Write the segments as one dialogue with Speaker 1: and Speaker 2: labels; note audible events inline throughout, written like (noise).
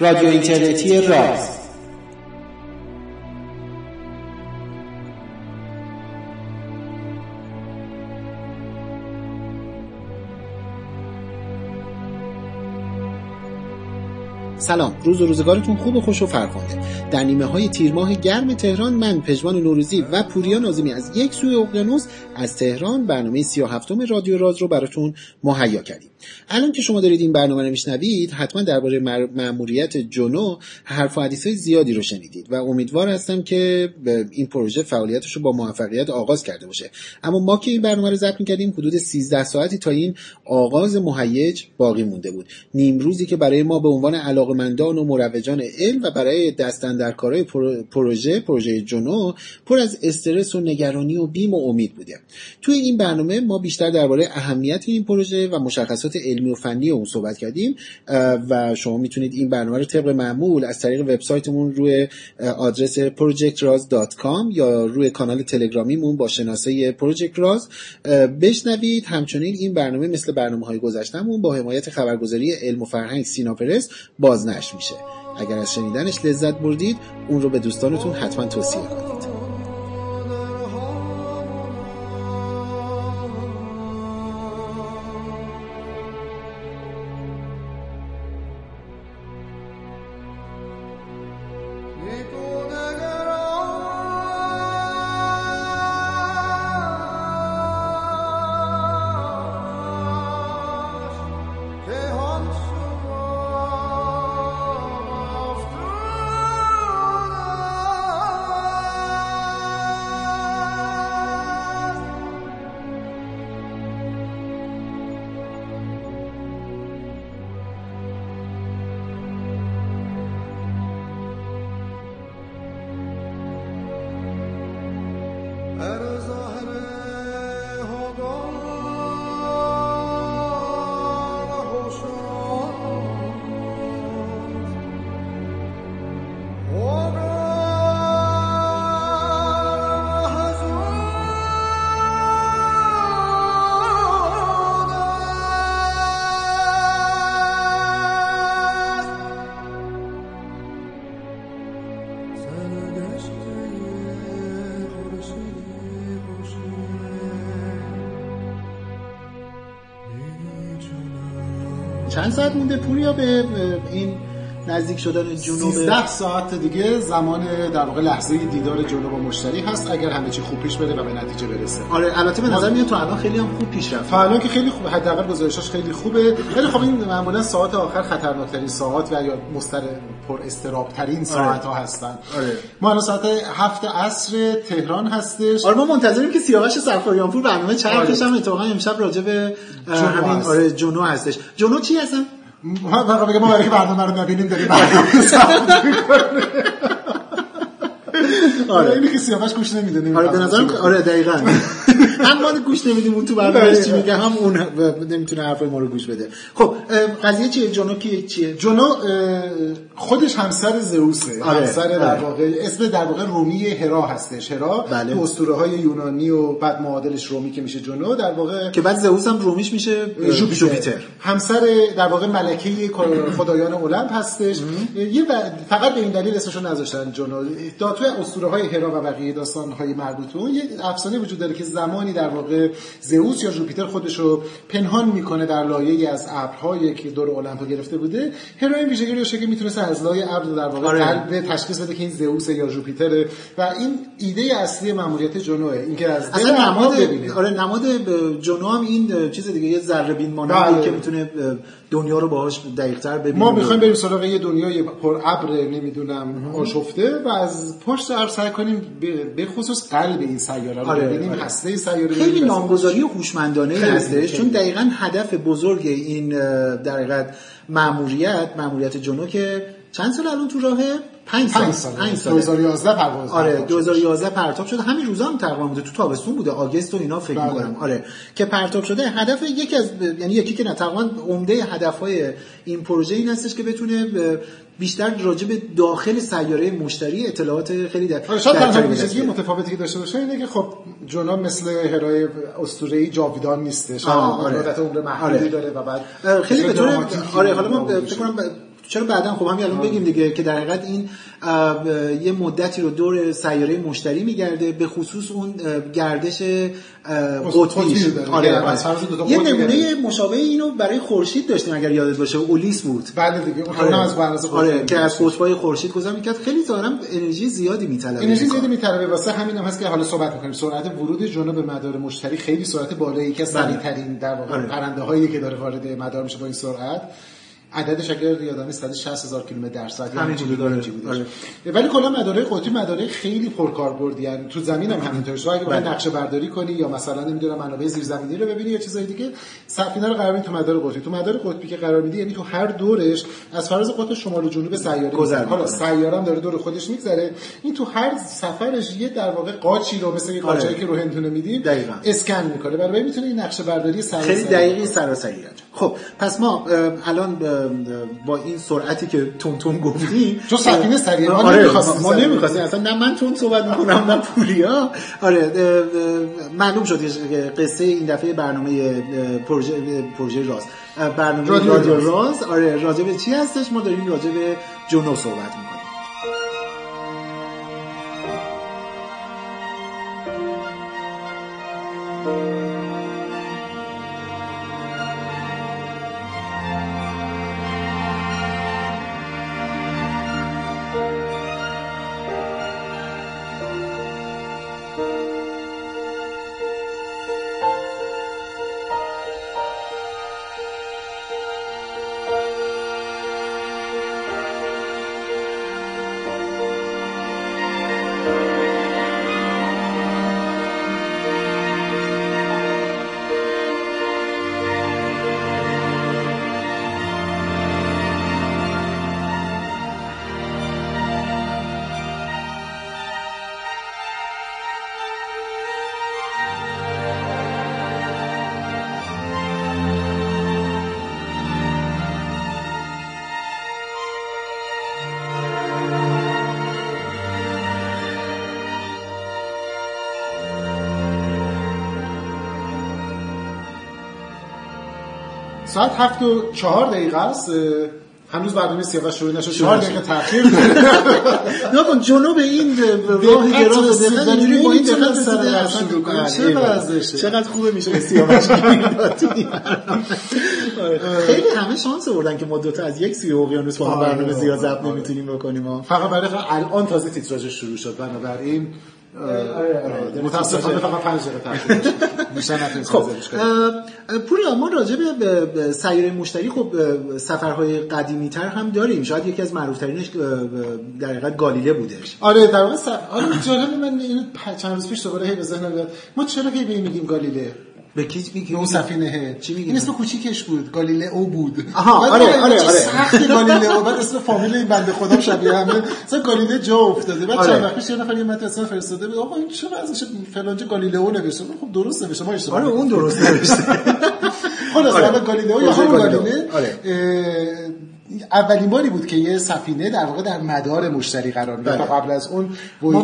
Speaker 1: رادیو اینترنتی راز. سلام. روز و روزگارتون خوب و خوش و فرخنده در نیمه های تیر ماه گرم تهران من پژمان نوروزی و پوریا نازمی از یک سوی اقیانوس از تهران برنامه 37 رادیو راز رو براتون مهیا کردیم. الان که شما دارید این برنامه رو میشنوید حتما درباره مأموریت جنو حرف و حدیث های زیادی رو شنیدید و امیدوار هستم که این پروژه فعالیتش رو با موفقیت آغاز کرده باشه. اما ما که این برنامه رو ضبط کردیم حدود 13 ساعتی تا این آغاز مهیج باقی مونده بود. نیم روزی که برای ما به عنوان علاقمندان و مروجان علم و برای دستن در کارهای پروژه پروژه جنو پر از استرس و نگرانی و بیم و امید بوده. توی این برنامه ما بیشتر درباره اهمیت این پروژه و مشخصات علمی و فنی اون صحبت کردیم و شما می‌تونید این برنامه رو طبق معمول از طریق وبسایتمون روی آدرس projectraz.com یا روی کانال تلگرامیمون با شناسه راز بشنوید. همچنین این برنامه مثل برنامه های گذشتهمون با حمایت خبرگزاری علم و فرهنگ سیناپرس بازنشر میشه. اگر از شنیدنش لذت بردید اون رو به دوستانتون حتما توصیه کنید. چند ساعت مونده پوریا به این نزدیک شدن جنوب
Speaker 2: 13 ساعت دیگه زمان در واقع لحظه دیدار جنوب با مشتری هست اگر همه چی خوب پیش بره و به نتیجه برسه.
Speaker 1: آره البته به نظر میاد تو الان خیلی هم خوب پیش رفت
Speaker 2: تا الان که خیلی خوبه حداقل گزارشاش خیلی خوبه. ولی خب این معمولا ساعت آخر خطرناکترین ساعت و یا مستر پر استراب ترین ساعت ها هستن.
Speaker 1: آره.
Speaker 2: ما الان ساعت هفت عصر تهران هستش.
Speaker 1: آره ما منتظریم که سیاوش سرخوریانپور برنامه چرخش هم اتفاقا امشب راجع به همین آره جنو هستش. جنو چی هستن؟
Speaker 2: بگم ما برای برنامه رو نبینیم داریم برنامه (laughs) آره. اینی که سیاوش گوش نمیده
Speaker 1: آره به نظرم آره دقیقاً. هم ما گوش نمیدیم اون تو برنامه چی میگه هم اون نمی‌تونه حرفای ما رو گوش بده. خب قضیه چیه؟ جنو کیه؟ چیه؟
Speaker 2: جنو خودش همسر زئوسه.
Speaker 1: آره.
Speaker 2: همسر در واقع اسم در واقع رومی هرا هستش. هرا
Speaker 1: بله.
Speaker 2: تو اسطوره های یونانی و بعد معادلش رومی که میشه جنو در واقع
Speaker 1: که بعد زئوس هم رومیش میشه جوپیتر.
Speaker 2: همسر در واقع ملکه خدایان المپ هستش. یه فقط به این دلیل اسمشون نذاشتن جنو تا توی اسطوره های هرا و بقیه داستان های مربوط به اون یه افسانه وجود داره که زمانی در واقع زئوس یا جوپیتر خودش رو پنهان می‌کنه در لایه از ابرهایی که دور المپو گرفته بوده هرا این ویژگی رو که می‌تونه از لایه ابر در واقع
Speaker 1: آره.
Speaker 2: قلب تشخیص بده که این زئوس یا جوپیتر و این ایده اصلی ماموریت جنوه اینکه از دل
Speaker 1: اصلا
Speaker 2: نماد ببینه
Speaker 1: آره نماد جنو هم این چیز دیگه یه ذره بین مانندی
Speaker 2: بله.
Speaker 1: که می‌تونه دنیا رو باهاش دقیق‌تر ببینه
Speaker 2: ما می‌خوایم بریم سراغ یه دنیای پر ابر نمی‌دونم آشفته و از پشت ابر سعی کنیم به خصوص قلب این سیاره رو
Speaker 1: آره،
Speaker 2: ببینیم
Speaker 1: آره.
Speaker 2: هسته سیاره
Speaker 1: خیلی. نامگذاری هوشمندانه هستش. چون دقیقا هدف بزرگ این در حقیقت ماموریت ماموریت جنو که چند سال الان تو راهه پنج سال
Speaker 2: پنج سال
Speaker 1: پنج سال
Speaker 2: 2011 پرواز
Speaker 1: آره
Speaker 2: پرتاب شد.
Speaker 1: 2011 پرتاب شده همین روزا هم تقریبا بوده تو تابستون بوده آگست و اینا فکر
Speaker 2: بله.
Speaker 1: می‌کنم آره که پرتاب شده هدف یکی از یعنی یکی که نه تقریبا عمده هدفهای این پروژه این هستش که بتونه بیشتر راجع به داخل سیاره مشتری اطلاعات خیلی در
Speaker 2: آره شاید تنها ویژگی. متفاوتی که داشته باشه اینه که خب جونا مثل هرای اسطوره‌ای جاویدان نیستش
Speaker 1: آره.
Speaker 2: مدت عمر محدودی
Speaker 1: آره.
Speaker 2: داره و بعد
Speaker 1: خیلی به طور آره حالا
Speaker 2: نابود
Speaker 1: فکر. کنم چرا بعدا؟ خب همین الان بگیم دیگه که در حقیقت این یه مدتی رو دور سیاره مشتری میگرده به خصوص اون گردش قطبیش. آره, آره. یه نمونه مشابه اینو برای خورشید داشتیم اگر یادت باشه. اولیس بود.
Speaker 2: بله دیگه. آره. از
Speaker 1: آره که از قطبای خورشید گذر می‌کرد. خیلی ظاهرا انرژی زیادی میطلبه
Speaker 2: انرژی زیادی میطلبه. واسه همین هم هست که حالا صحبت می‌کنیم. سرعت ورود جنوب به مدار مشتری خیلی سرعت بالایی که بله. سریعترین در واقع آره. پرنده هایی که داره وارد مدار میشه با این سرعت. عددش اگر یادم 160 هزار کیلومتر در ساعت
Speaker 1: همین داره آره.
Speaker 2: ولی کلا مدارهای قطبی مدارهای خیلی پرکاربردی یعنی تو زمین هم همینطوره تو اگه بله. نقشه برداری کنی یا مثلا نمی‌دونم منابع زیرزمینی رو ببینی یا چیزای دیگه سفینه رو قرار تو مدار قطبی. تو مدار قطبی که قرار میدی یعنی تو هر دورش از فراز قطب شمال و جنوب سیاره
Speaker 1: گذر
Speaker 2: حالا سیاره هم داره دور خودش میگذره. این تو هر سفرش یه در واقع قاچی رو مثل قاچی آره. که رو هندونه میدیم اسکن می‌کنه. برای می‌تونه این نقشه برداری
Speaker 1: سراسری خیلی دقیقی سراسری خب پس ما الان با این سرعتی که تون تون گفتی
Speaker 2: تو سفینه سریع. ما
Speaker 1: آره ما نمی‌خواستیم اصلا نه من تون صحبت می‌کنم نه پوریا. آره معلوم شد که قصه این دفعه برنامه پروژه پروژه راز. برنامه رادیو راز. آره راجع به چی هستش؟ ما داریم راجع به جنو صحبت می‌کنیم.
Speaker 2: ساعت هفت و چهار دقیقه است. هنوز برنامه سیاوش شروع نشد چهار دقیقه تاخیر
Speaker 1: نه (laughs) کن جنوب این راه دراز دقت اینجوری با این دقت
Speaker 2: رسیده
Speaker 1: چقدر خوبه میشه (laughs) سیاوش خیلی همه شانس آوردن که ما دوتا از یک سوی اقیانوس با هم برنامه زیاد ضبط نمی‌تونیم بکنیم.
Speaker 2: فقط برای الان تازه تیتراژش شروع شد. بنابراین آره، آره، آره. متاسفانه فقط 5 دقیقه بیشتر (laughs)
Speaker 1: خب پوریا ما راجع به سیاره مشتری خب سفرهای قدیمی تر هم داریم. شاید یکی از معروف ترینش در حقیقت گالیله بودش
Speaker 2: آره در واقع آره جالب من اینو چند روز پیش دوباره هی به ذهنم ما چرا که میگیم گالیله؟
Speaker 1: به کی میگی
Speaker 2: اون سفینه چی میگی؟ این اسم کوچیکش بود. گالیلئو بود.
Speaker 1: آها آره آره آره.
Speaker 2: سخت گالیلئو بعد اسم فامیل این بنده خدا شبیه همه. مثلا گالیله جا افتاده. بعد چند وقت پیش یه نفر یه متن فرستاده بود. آقا این چرا ازش فلانجا گالیلئو نوشته خب درست نوشته ما اشتباه
Speaker 1: آره اون درست نوشته (laughs)
Speaker 2: خلاص آره گالیلئو یا همون گالیله اولین باری بود که یه سفینه در واقع در مدار مشتری قرار می‌گرفت بله. قبل از اون
Speaker 1: ما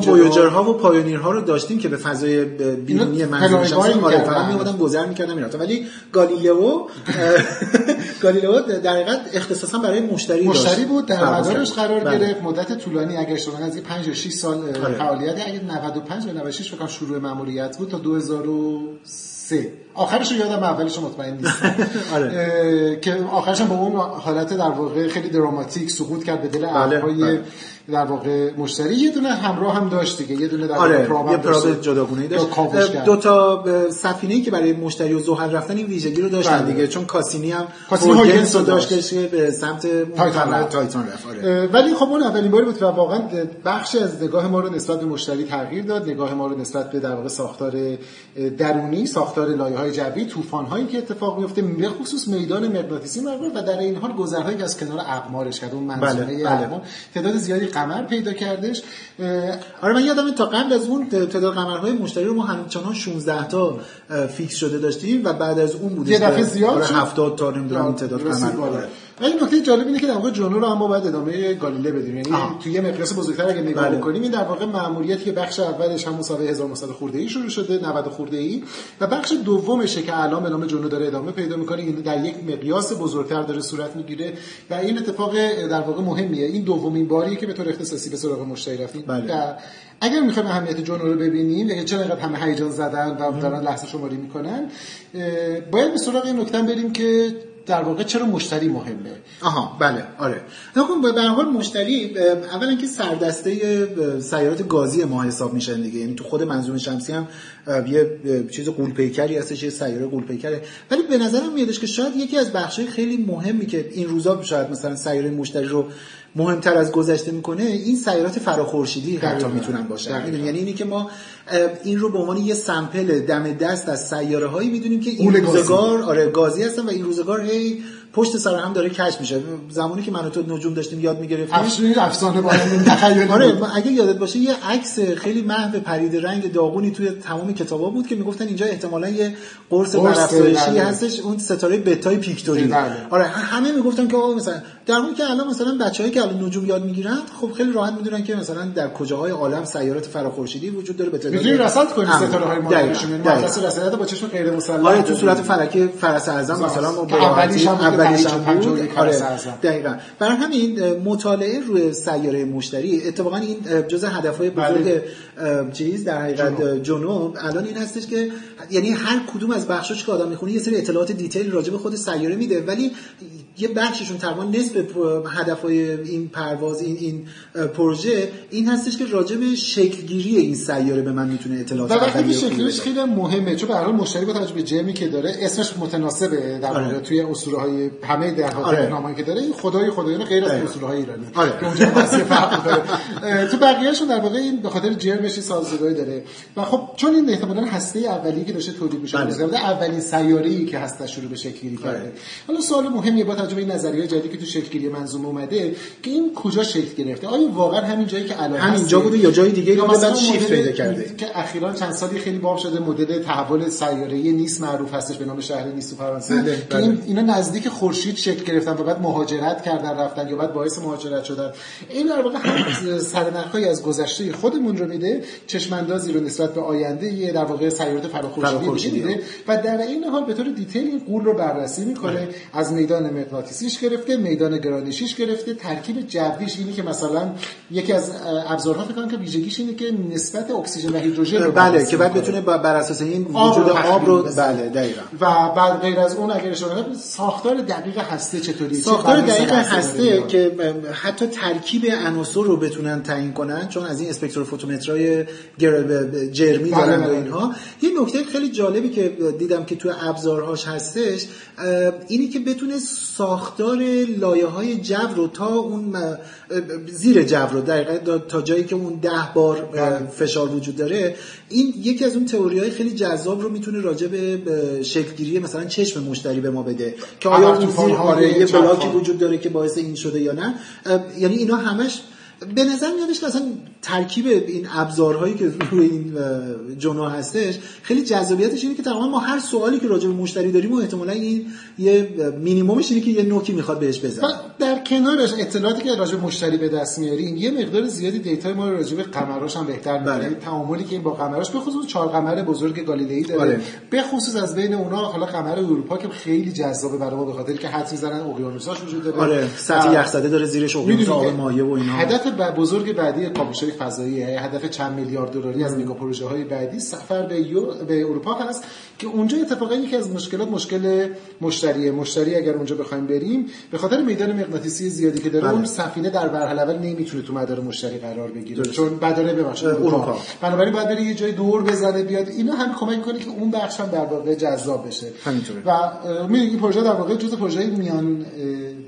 Speaker 1: ها و پایونیرها رو داشتیم که به فضای بیرونی منظور شخصی آره فقط میومدن گذر می‌کردن می‌رفتن. ولی گالیلئو (laughs) گالیلئو در حقیقت اختصاصا برای مشتری
Speaker 2: مشتری بود در مدارش قرار بله. گرفت. مدت طولانی اگر اشتباه از 5 یا 6 سال آره. فعالیت اگه 95 یا 96 فکر شروع ماموریت بود تا 2003 آخرش رو یادم اولش مطمئن نیست (laughs) آره. که آخرش با اون حالت در واقع خیلی دراماتیک سقوط کرد به دل بله. در واقع مشتری یه دونه همراه هم داشت دیگه یه دونه در
Speaker 1: آره. یه پراب جداگونه داشت دو تا سفینه‌ای که برای مشتری و زحل رفتن این ویژگی رو داشتن بله. دیگه چون کاسینی هم
Speaker 2: هاگنس
Speaker 1: رو داشت که به سمت تایتان تایتان رفت
Speaker 2: آره. ولی خب اون اولین باری بود و واقعا بخش از نگاه ما رو نسبت به مشتری تغییر داد نگاه ما رو نسبت به در واقع ساختار درونی ساختار لایه های جوی طوفان هایی که اتفاق میفته به خصوص میدان مغناطیسی مربوط و در این حال گذرهایی که از کنار اقمارش کرد اون منظومه بله. بله. تعداد زیادی قمر پیدا کردش.
Speaker 1: آره من یادم تا قبل از اون تعداد قمرهای مشتری رو ما همچنان 16 تا فیکس شده داشتیم و بعد از اون بود
Speaker 2: یه دفعه زیاد
Speaker 1: آره 70 تا نمی‌دونم تعداد قمر.
Speaker 2: ولی نکته جالب اینه که در واقع جنو رو هم ما باید ادامه گالیله بدیم. یعنی توی یه مقیاس بزرگتر اگه نگاه
Speaker 1: بله.
Speaker 2: بکنیم این در واقع مأموریتی که بخش اولش هم مسابقه 1900 خورده ای شروع شده 90 خورده ای و بخش دومشه که الان به نام جنو داره ادامه پیدا می‌کنه این در یک مقیاس بزرگتر داره صورت می‌گیره و این اتفاق در واقع مهمیه. این دومین باریه که به طور اختصاصی به سراغ مشتری رفتیم.
Speaker 1: بله.
Speaker 2: و اگر می‌خوایم اهمیت جنو رو ببینیم یعنی چرا اینقدر همه هیجان زدن و دارن لحظه شماری می‌کنن باید به سراغ این نکته بریم که در واقع چرا مشتری مهمه؟
Speaker 1: آها بله آره. نکن به هر حال مشتری اولا که سردسته سیارات گازی ما حساب میشن دیگه. یعنی تو خود منظومه شمسی هم یه چیز قولپیکری هستش یه سیاره قولپیکره. ولی به نظرم میادش که شاید یکی از بخشای خیلی مهمی که این روزا شاید مثلا سیاره مشتری رو مهمتر از گذشته می‌کنه این سیارات فراخورشیدی حتی. می‌تونن باشن؟ یعنی اینی که ما این رو به عنوان یه سمپل دم دست از سیاره هایی می‌دونیم که این. روزگار آره گازی هستن و این روزگار هی پشت سر هم داره کشف میشه زمانی که من و تو نجوم داشتیم یاد می‌گرفتیم
Speaker 2: افسونه افسانه تخیلی
Speaker 1: آره. ما اگه یادت باشه یه عکس خیلی محو پرید رنگ داغونی توی تمام کتابا بود که می‌گفتن اینجا احتمالا یه قرص برافزایشی. هستش اون ستاره بتای پیکتوری
Speaker 2: بله.
Speaker 1: آره همه می‌گفتن که آقا مثلا در حالی که الان مثلا بچه‌ای که الان نجوم یاد می‌گیرن خب خیلی راحت می‌دونن که مثلا در کجاهای عالم سیارات فراخورشیدی وجود داره به تعداد
Speaker 2: می‌تونی رصد کنی. ستاره های. مدرسه رصادت با چشم غیر مسلح
Speaker 1: آره تو صورت فلکی فرس اعظم مثلا ما آره. دقیقا برای همین مطالعه روی سیاره مشتری اتفاقا این اه، جزء هدفهای بزرگ
Speaker 2: بله.
Speaker 1: چیز در حقیقت
Speaker 2: جنوب.
Speaker 1: الان این هستش که یعنی هر کدوم از بخشاش که آدم می‌خونه یه سری اطلاعات دیتیل راجع به خود سیاره میده ولی یه بخششون تقریبا نصف هدفهای این پرواز این این پروژه این هستش که راجع به شکلگیری این سیاره به من می‌تونه اطلاعات
Speaker 2: و وقتی شکلش. خیلی مهمه چون به هر حال مشتری با توجه به جرمی که داره اسمش متناسبه در
Speaker 1: آره.
Speaker 2: واقع توی اسطوره های همه درها
Speaker 1: آره.
Speaker 2: نامه‌ای که داره این خدای خدایان غیر از. اسطوره های ایرانی
Speaker 1: آره. (laughs)
Speaker 2: که اونجا فرق داره تو بقیه‌شون در واقع این به خاطر جرمش سازگاری داره و خب چون این احتمالاً هسته اولیه که داشته تولید میشه
Speaker 1: بله.
Speaker 2: اولین سیاره‌ای که هستش رو به شکل گیری کرده
Speaker 1: آره.
Speaker 2: حالا سوال مهمیه با توجه به این نظریه جدیدی که تو شکل گیری منظومه اومده که این کجا شکل گرفته آیا واقعا همین جایی که الان
Speaker 1: همینجا
Speaker 2: هسته؟
Speaker 1: بوده یا جای دیگه
Speaker 2: یا مثلا
Speaker 1: شیفت پیدا کرده
Speaker 2: که اخیرا چند سالی خیلی باب شده مدل تحول سیاره‌ای نیست معروف هستش به نام شهر نیست تو فرانسه
Speaker 1: بله،
Speaker 2: که
Speaker 1: بله.
Speaker 2: این اینا نزدیک خورشید شکل گرفتن و بعد مهاجرت کردن رفتن یا بعد باعث مهاجرت شدن. این در واقع هم سرنخ‌هایی از گذشته خودمون رو میده چشماندازی رو نسبت به آینده یه در واقع سیارات فراخورشیدی میده. و در این حال به طور دیتیل این قول رو بررسی می‌کنه. از میدان مغناطیسیش گرفته میدان گرانشیش گرفته. ترکیب جویش اینی که مثلا یکی از ابزارها فکر که ویژگیش اینه که نسبت اکسیژن و هیدروژن رو
Speaker 1: بله که بعد. بتونه بر اساس این
Speaker 2: آب رو
Speaker 1: وجود آب رو. بله دقیقاً.
Speaker 2: و بعد غیر از اون اگر اشاره کنم، ساختار دقیق هسته چطوریه چه
Speaker 1: ساختار دقیق
Speaker 2: هسته؟
Speaker 1: که حتی ترکیب عناصر رو بتونن تعیین کنن چون از این اسپکتروفوتومترهای گر- جرمی
Speaker 2: بله،
Speaker 1: دارن و
Speaker 2: بله.
Speaker 1: اینها یه نکته خیلی جالبی که دیدم که تو ابزارهاش هستش اینی که بتونه ساختار لایه های جو رو تا اون زیر جو رو دقیقا تا جایی که اون ده بار
Speaker 2: بله.
Speaker 1: فشار وجود داره این یکی از اون تئوری های خیلی جذاب رو می‌تونه راجع به به شکلگیری مثلا چشم مشتری به ما بده که آیا
Speaker 2: طوفان
Speaker 1: زیر آره یه بلاکی. وجود داره که باعث این شده یا نه یعنی اینا همش به نظر میادش که اصلا ترکیب این ابزارهایی که روی این جنا هستش خیلی جذابیتش اینه که تقریبا ما هر سوالی که راجع به مشتری داریم و احتمالا این یه مینیممش اینه که یه نوکی می‌خواد بهش بزنه.
Speaker 2: در کنارش اطلاعاتی که راجع به مشتری به دست میاریم یه مقدار زیادی دیتای ما راجع به قمراش هم بهتر می‌کنه
Speaker 1: بله.
Speaker 2: تعاملی که این با قمراش به خصوص چهار قمر بزرگ گالیلئی داره.
Speaker 1: آره.
Speaker 2: به خصوص از بین اونها حالا قمر اروپا که خیلی جذابه برای ما به خاطر که حد می‌زنن اقیانوساش وجود داره.
Speaker 1: آره سطح یخزده داره زیرش اقیانوس آب مایع و اینا.
Speaker 2: هدف ب- بزرگ بعدی کاوش‌های فضاییه هدف چند میلیارد دلاری از مگا پروژه های بعدی سفر به, یو- به اروپا هست که اونجا اتفاقا یکی از مشکلات مشکل مشتریه مشتری اگر اونجا بخوایم بریم به خاطر میدان مغناطیسی زیادی که داره
Speaker 1: بله.
Speaker 2: اون سفینه در مرحله اول نمی‌تونه تو مدار مشتری قرار بگیره
Speaker 1: درست.
Speaker 2: چون بداره ببخشید
Speaker 1: اروپا.
Speaker 2: اروپا بنابراین باید بره یه جای دور بزنه بیاد اینا هم کمک کنه که اون بخش هم در واقع جذاب بشه
Speaker 1: همینطوره.
Speaker 2: و می‌دونی این پروژه در واقع جزء پروژه میان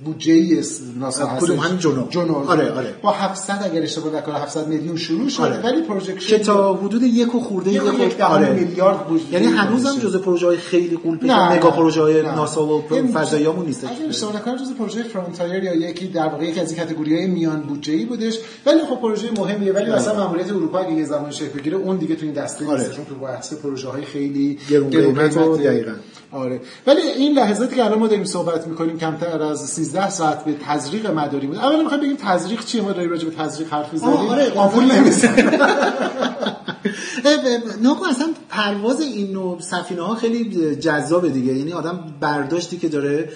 Speaker 2: بودجه ای ناسا؟
Speaker 1: همین جونو.
Speaker 2: جونو
Speaker 1: آره، آره.
Speaker 2: با 700 اگر اشتباه نکنم 700 میلیون شروع شد
Speaker 1: آره.
Speaker 2: ولی projection
Speaker 1: که تا حدود یک و خورده
Speaker 2: یک یک
Speaker 1: آره.
Speaker 2: میلیارد بود
Speaker 1: یعنی هنوز هم جزء پروژه های خیلی غول
Speaker 2: نه،
Speaker 1: مگا پروژه های. ناسا و فضاییامون نیست
Speaker 2: اگه اشتباه نکنم جز پروژه Frontier یا یکی در واقع یکی از این category های میان بودجه‌ای بودش ولی خب پروژه مهمیه ولی مثلا ماموریت اروپا اگه یه زمان شکل بگیره اون دیگه تو این دسته
Speaker 1: آره.
Speaker 2: نیست چون تو بحث پروژه های خیلی
Speaker 1: گرون قیمت. دقیقاً.
Speaker 2: آره. ولی این لحظاتی که الان ما داریم صحبت می‌کنیم کمتر از 13 ساعت به تزریق مداری بود. اولا می‌خوایم بگیم تزریق چیه؟ ما داریم راجع به تزریق حرف می‌زنیم.
Speaker 1: آره،
Speaker 2: آمپول نمی‌زنیم
Speaker 1: ناکن اصلا پرواز این نوع سفینه ها خیلی جذابه دیگه. یعنی آدم برداشتی که داره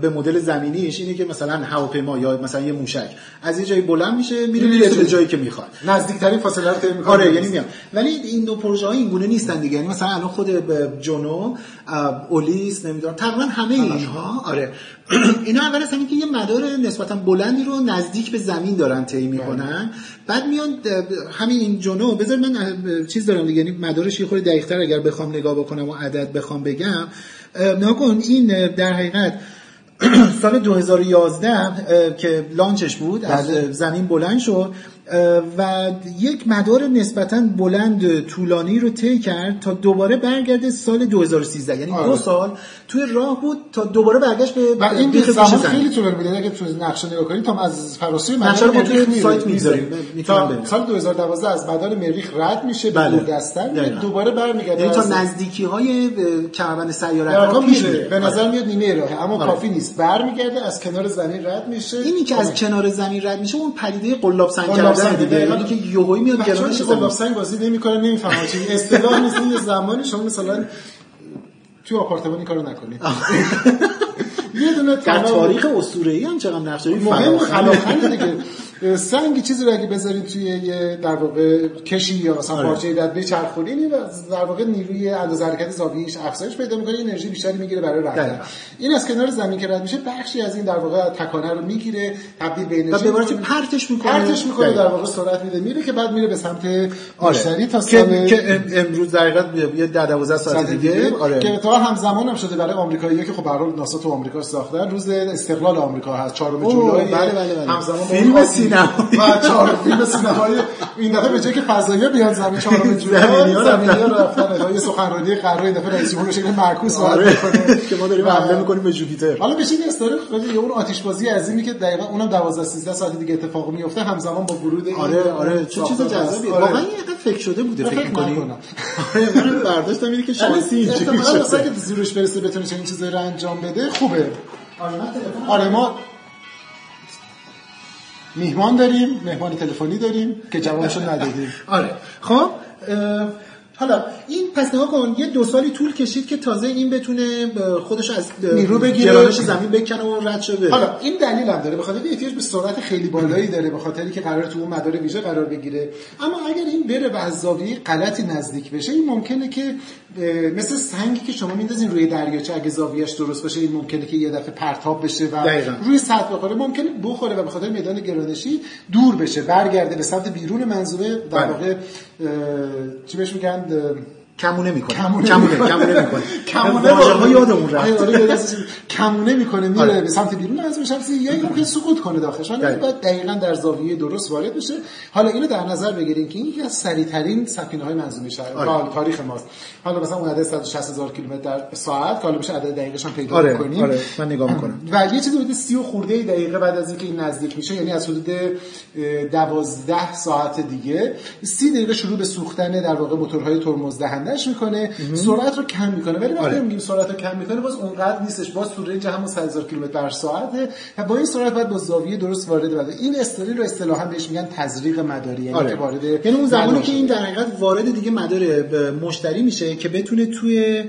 Speaker 1: به مدل زمینیش اینه که مثلا هواپیما یا مثلا یه موشک از یه جایی بلند میشه میره میره به جایی که می‌خواد.
Speaker 2: نزدیکترین فاصله رو طی می‌کنیم.
Speaker 1: آره یعنی میام ولی این دو پروژه ها این گونه نیستن دیگه. یعنی مثلا الان خود اه، اولیس نمی‌دونم تقریبا همه اینها آره. (clears throat) اینا اول از که یه مدار نسبتا بلندی رو نزدیک به زمین دارن طی می‌کنن. بعد میان همین این جونو بذار من چیز دارم دیگه. یعنی مدارش یه خورده دقیق‌تر اگر بخوام نگاه بکنم و عدد بخوام بگم نکن این در حقیقت (clears throat) سال 2011 اه، که لانچش بود از
Speaker 2: بله.
Speaker 1: زمین بلند شد و یک مدار نسبتا بلند طولانی رو طی کرد تا دوباره برگرده سال 2013 یعنی
Speaker 2: آره.
Speaker 1: دو سال توی راه بود تا دوباره برگشت به
Speaker 2: و این
Speaker 1: بیخ
Speaker 2: زمان. خیلی طولانی بود یعنی اگه تو نقشه نگاه کنید تا از فراسوی
Speaker 1: نقشه رو توی سایت. می‌ذاریم.
Speaker 2: تا. سال 2012 از مدار مریخ رد میشه به
Speaker 1: بله. دقیقاً.
Speaker 2: دوباره برمیگرده
Speaker 1: یعنی تا نزدیکی های کمربند سیاره ها
Speaker 2: واقع
Speaker 1: پیش
Speaker 2: میره
Speaker 1: میره
Speaker 2: به نظر میاد نیمه راهه اما
Speaker 1: آره.
Speaker 2: کافی نیست برمیگرده از کنار زمین رد میشه
Speaker 1: اینی که از کنار زمین رد میشه اون پدیده قلاب سنگ
Speaker 2: سنگ،
Speaker 1: دیگه. که یهویی میاد گرانش
Speaker 2: قلاب سنگ بازی نمی‌کنه نمی‌فهمن چی. اصطلاح نیست این یه زمانی شما مثلا تو آپارتمان این کارو نکنید یه دونه
Speaker 1: تاریخ اسطوره‌ای هم چقدر نقش داری
Speaker 2: مهم. خلاقانه دیگه سنگ چیزی رو اگه بذارین توی یه در واقع کشی یا مثلا
Speaker 1: آره.
Speaker 2: پارچه دست بچرخونین این در واقع نیروی اندازه حرکت زاویه‌اش افزایش پیدا می‌کنه انرژی بیشتری می‌گیره برای رفتن
Speaker 1: دقیقاً.
Speaker 2: این از کنار زمین که رد میشه بخشی از این در واقع تکانه رو می‌گیره تبدیل به انرژی
Speaker 1: و به
Speaker 2: می‌کنه.
Speaker 1: پرتش می‌کنه
Speaker 2: پرتش می‌کنه
Speaker 1: دقیقاً.
Speaker 2: در واقع سرعت میده میره که بعد میره به سمت
Speaker 1: آره.
Speaker 2: مشتری تا سال
Speaker 1: که ام- امروز در حقیقت یه 10 12 ساعت دیگه آره
Speaker 2: که اتفاقا همزمان هم شده برای آمریکایی‌ها که خب به هر حال ناسا تو آمریکا ساختن روز استقلال آمریکا هست 4
Speaker 1: اوه،
Speaker 2: جولای
Speaker 1: بله، بله، بله.
Speaker 2: همزمان
Speaker 1: فیلم سینمایی.
Speaker 2: و چهار فیلم سینمایی. این دفعه به جای که فضایی بیان زمین 4 جولای
Speaker 1: زمینی‌ها
Speaker 2: زمینی‌ها
Speaker 1: رفتن.
Speaker 2: رفتن. یه سخنرانی قرار این دفعه رئیس جمهور شکل معکوس صحبت
Speaker 1: آره.
Speaker 2: می‌کنه (laughs)
Speaker 1: که ما داریم حمله می‌کنیم به جوپیتر
Speaker 2: حالا بشه این استوری خیلی یه اون آتش بازی عظیمی که دقیقاً اونم 12 13 ساعت دیگه اتفاق میفته همزمان با ورود
Speaker 1: آره آره. چه چیز. جذابیه.
Speaker 2: آره.
Speaker 1: واقعا یه فکر شده بوده
Speaker 2: فکر
Speaker 1: فکر کنی
Speaker 2: نکنم.
Speaker 1: آره من برداشتم اینه که شانسی اینجوری
Speaker 2: احتمالاً مثلا
Speaker 1: شده
Speaker 2: که زیروش برسه بتونه چنین چیزایی رو انجام بده خوبه. آره ما میهمان داریم مهمان تلفنی داریم که جوابشو ندادیم.
Speaker 1: آره. خب حالا این پس نگاه کن یه دو سالی طول کشید که تازه این بتونه به خودش از
Speaker 2: نیرو بگیره.
Speaker 1: گرانش زمین بکنه و رد شه بره
Speaker 2: حالا این دلیل هم داره به خاطر احتیاج به سرعت خیلی بالایی داره به خاطری که قرار تو اون مدار ویژه قرار بگیره اما اگر این بره از زاویه غلطی نزدیک بشه این ممکنه که مثل سنگی که شما میندازین روی دریاچه اگه زاویهش درست باشه این ممکنه که یه دفعه پرتاب بشه و
Speaker 1: دقیقاً.
Speaker 2: روی سطح بخوره ممکنه بخوره و به خاطر میدان گرانشی دور بشه برگرده به سمت بیرون منظومه در
Speaker 1: بله.
Speaker 2: واقع چی بهش میگن
Speaker 1: کمونه می‌کنه.
Speaker 2: کمونه
Speaker 1: کمونه
Speaker 2: می‌کنه.
Speaker 1: کمونه واژه ها یادمون
Speaker 2: آره،
Speaker 1: رفت
Speaker 2: آره، این- کمونه می‌کنه میره
Speaker 1: آره.
Speaker 2: به سمت بیرون از شمسی یا ممکن سقوط کنه داخلش. حالا. باید دقیقا در زاویه درست وارد بشه حالا اینو در نظر بگیریم که این یکی از سریعترین سفینه های منظومه شهر
Speaker 1: آره.
Speaker 2: تاریخ ماست. حالا مثلا اون عدد 160 هزار کیلومتر در ساعت حالا میشه عدد دقیقش هم پیدا
Speaker 1: آره
Speaker 2: کنیم
Speaker 1: آره من نگاه می‌کنم.
Speaker 2: و یه چیزی حدود 30 و خورده دقیقه بعد از اینکه این نزدیک میشه یعنی از حدود اه، 12 ساعت دیگه 30 دقیقه شروع به سوختن در واقع موتورهای ترمز دهندش می‌کنه سرعت رو کم می‌کنه. ولی وقتی
Speaker 1: آره.
Speaker 2: میگیم سرعت رو کم می‌کنه باز اونقدر نیستش. باز تو رنج همون 1000 کیلومتر بر ساعته و با این سرعت باید با زاویه درست وارد بشه. این استوری رو اصطلاحا بهش میگن تزریق مداری یعنی
Speaker 1: آره.
Speaker 2: که وارد
Speaker 1: یعنی اون زمانی که این در حقیقت وارد دیگه مدار مشتری میشه که بتونه توی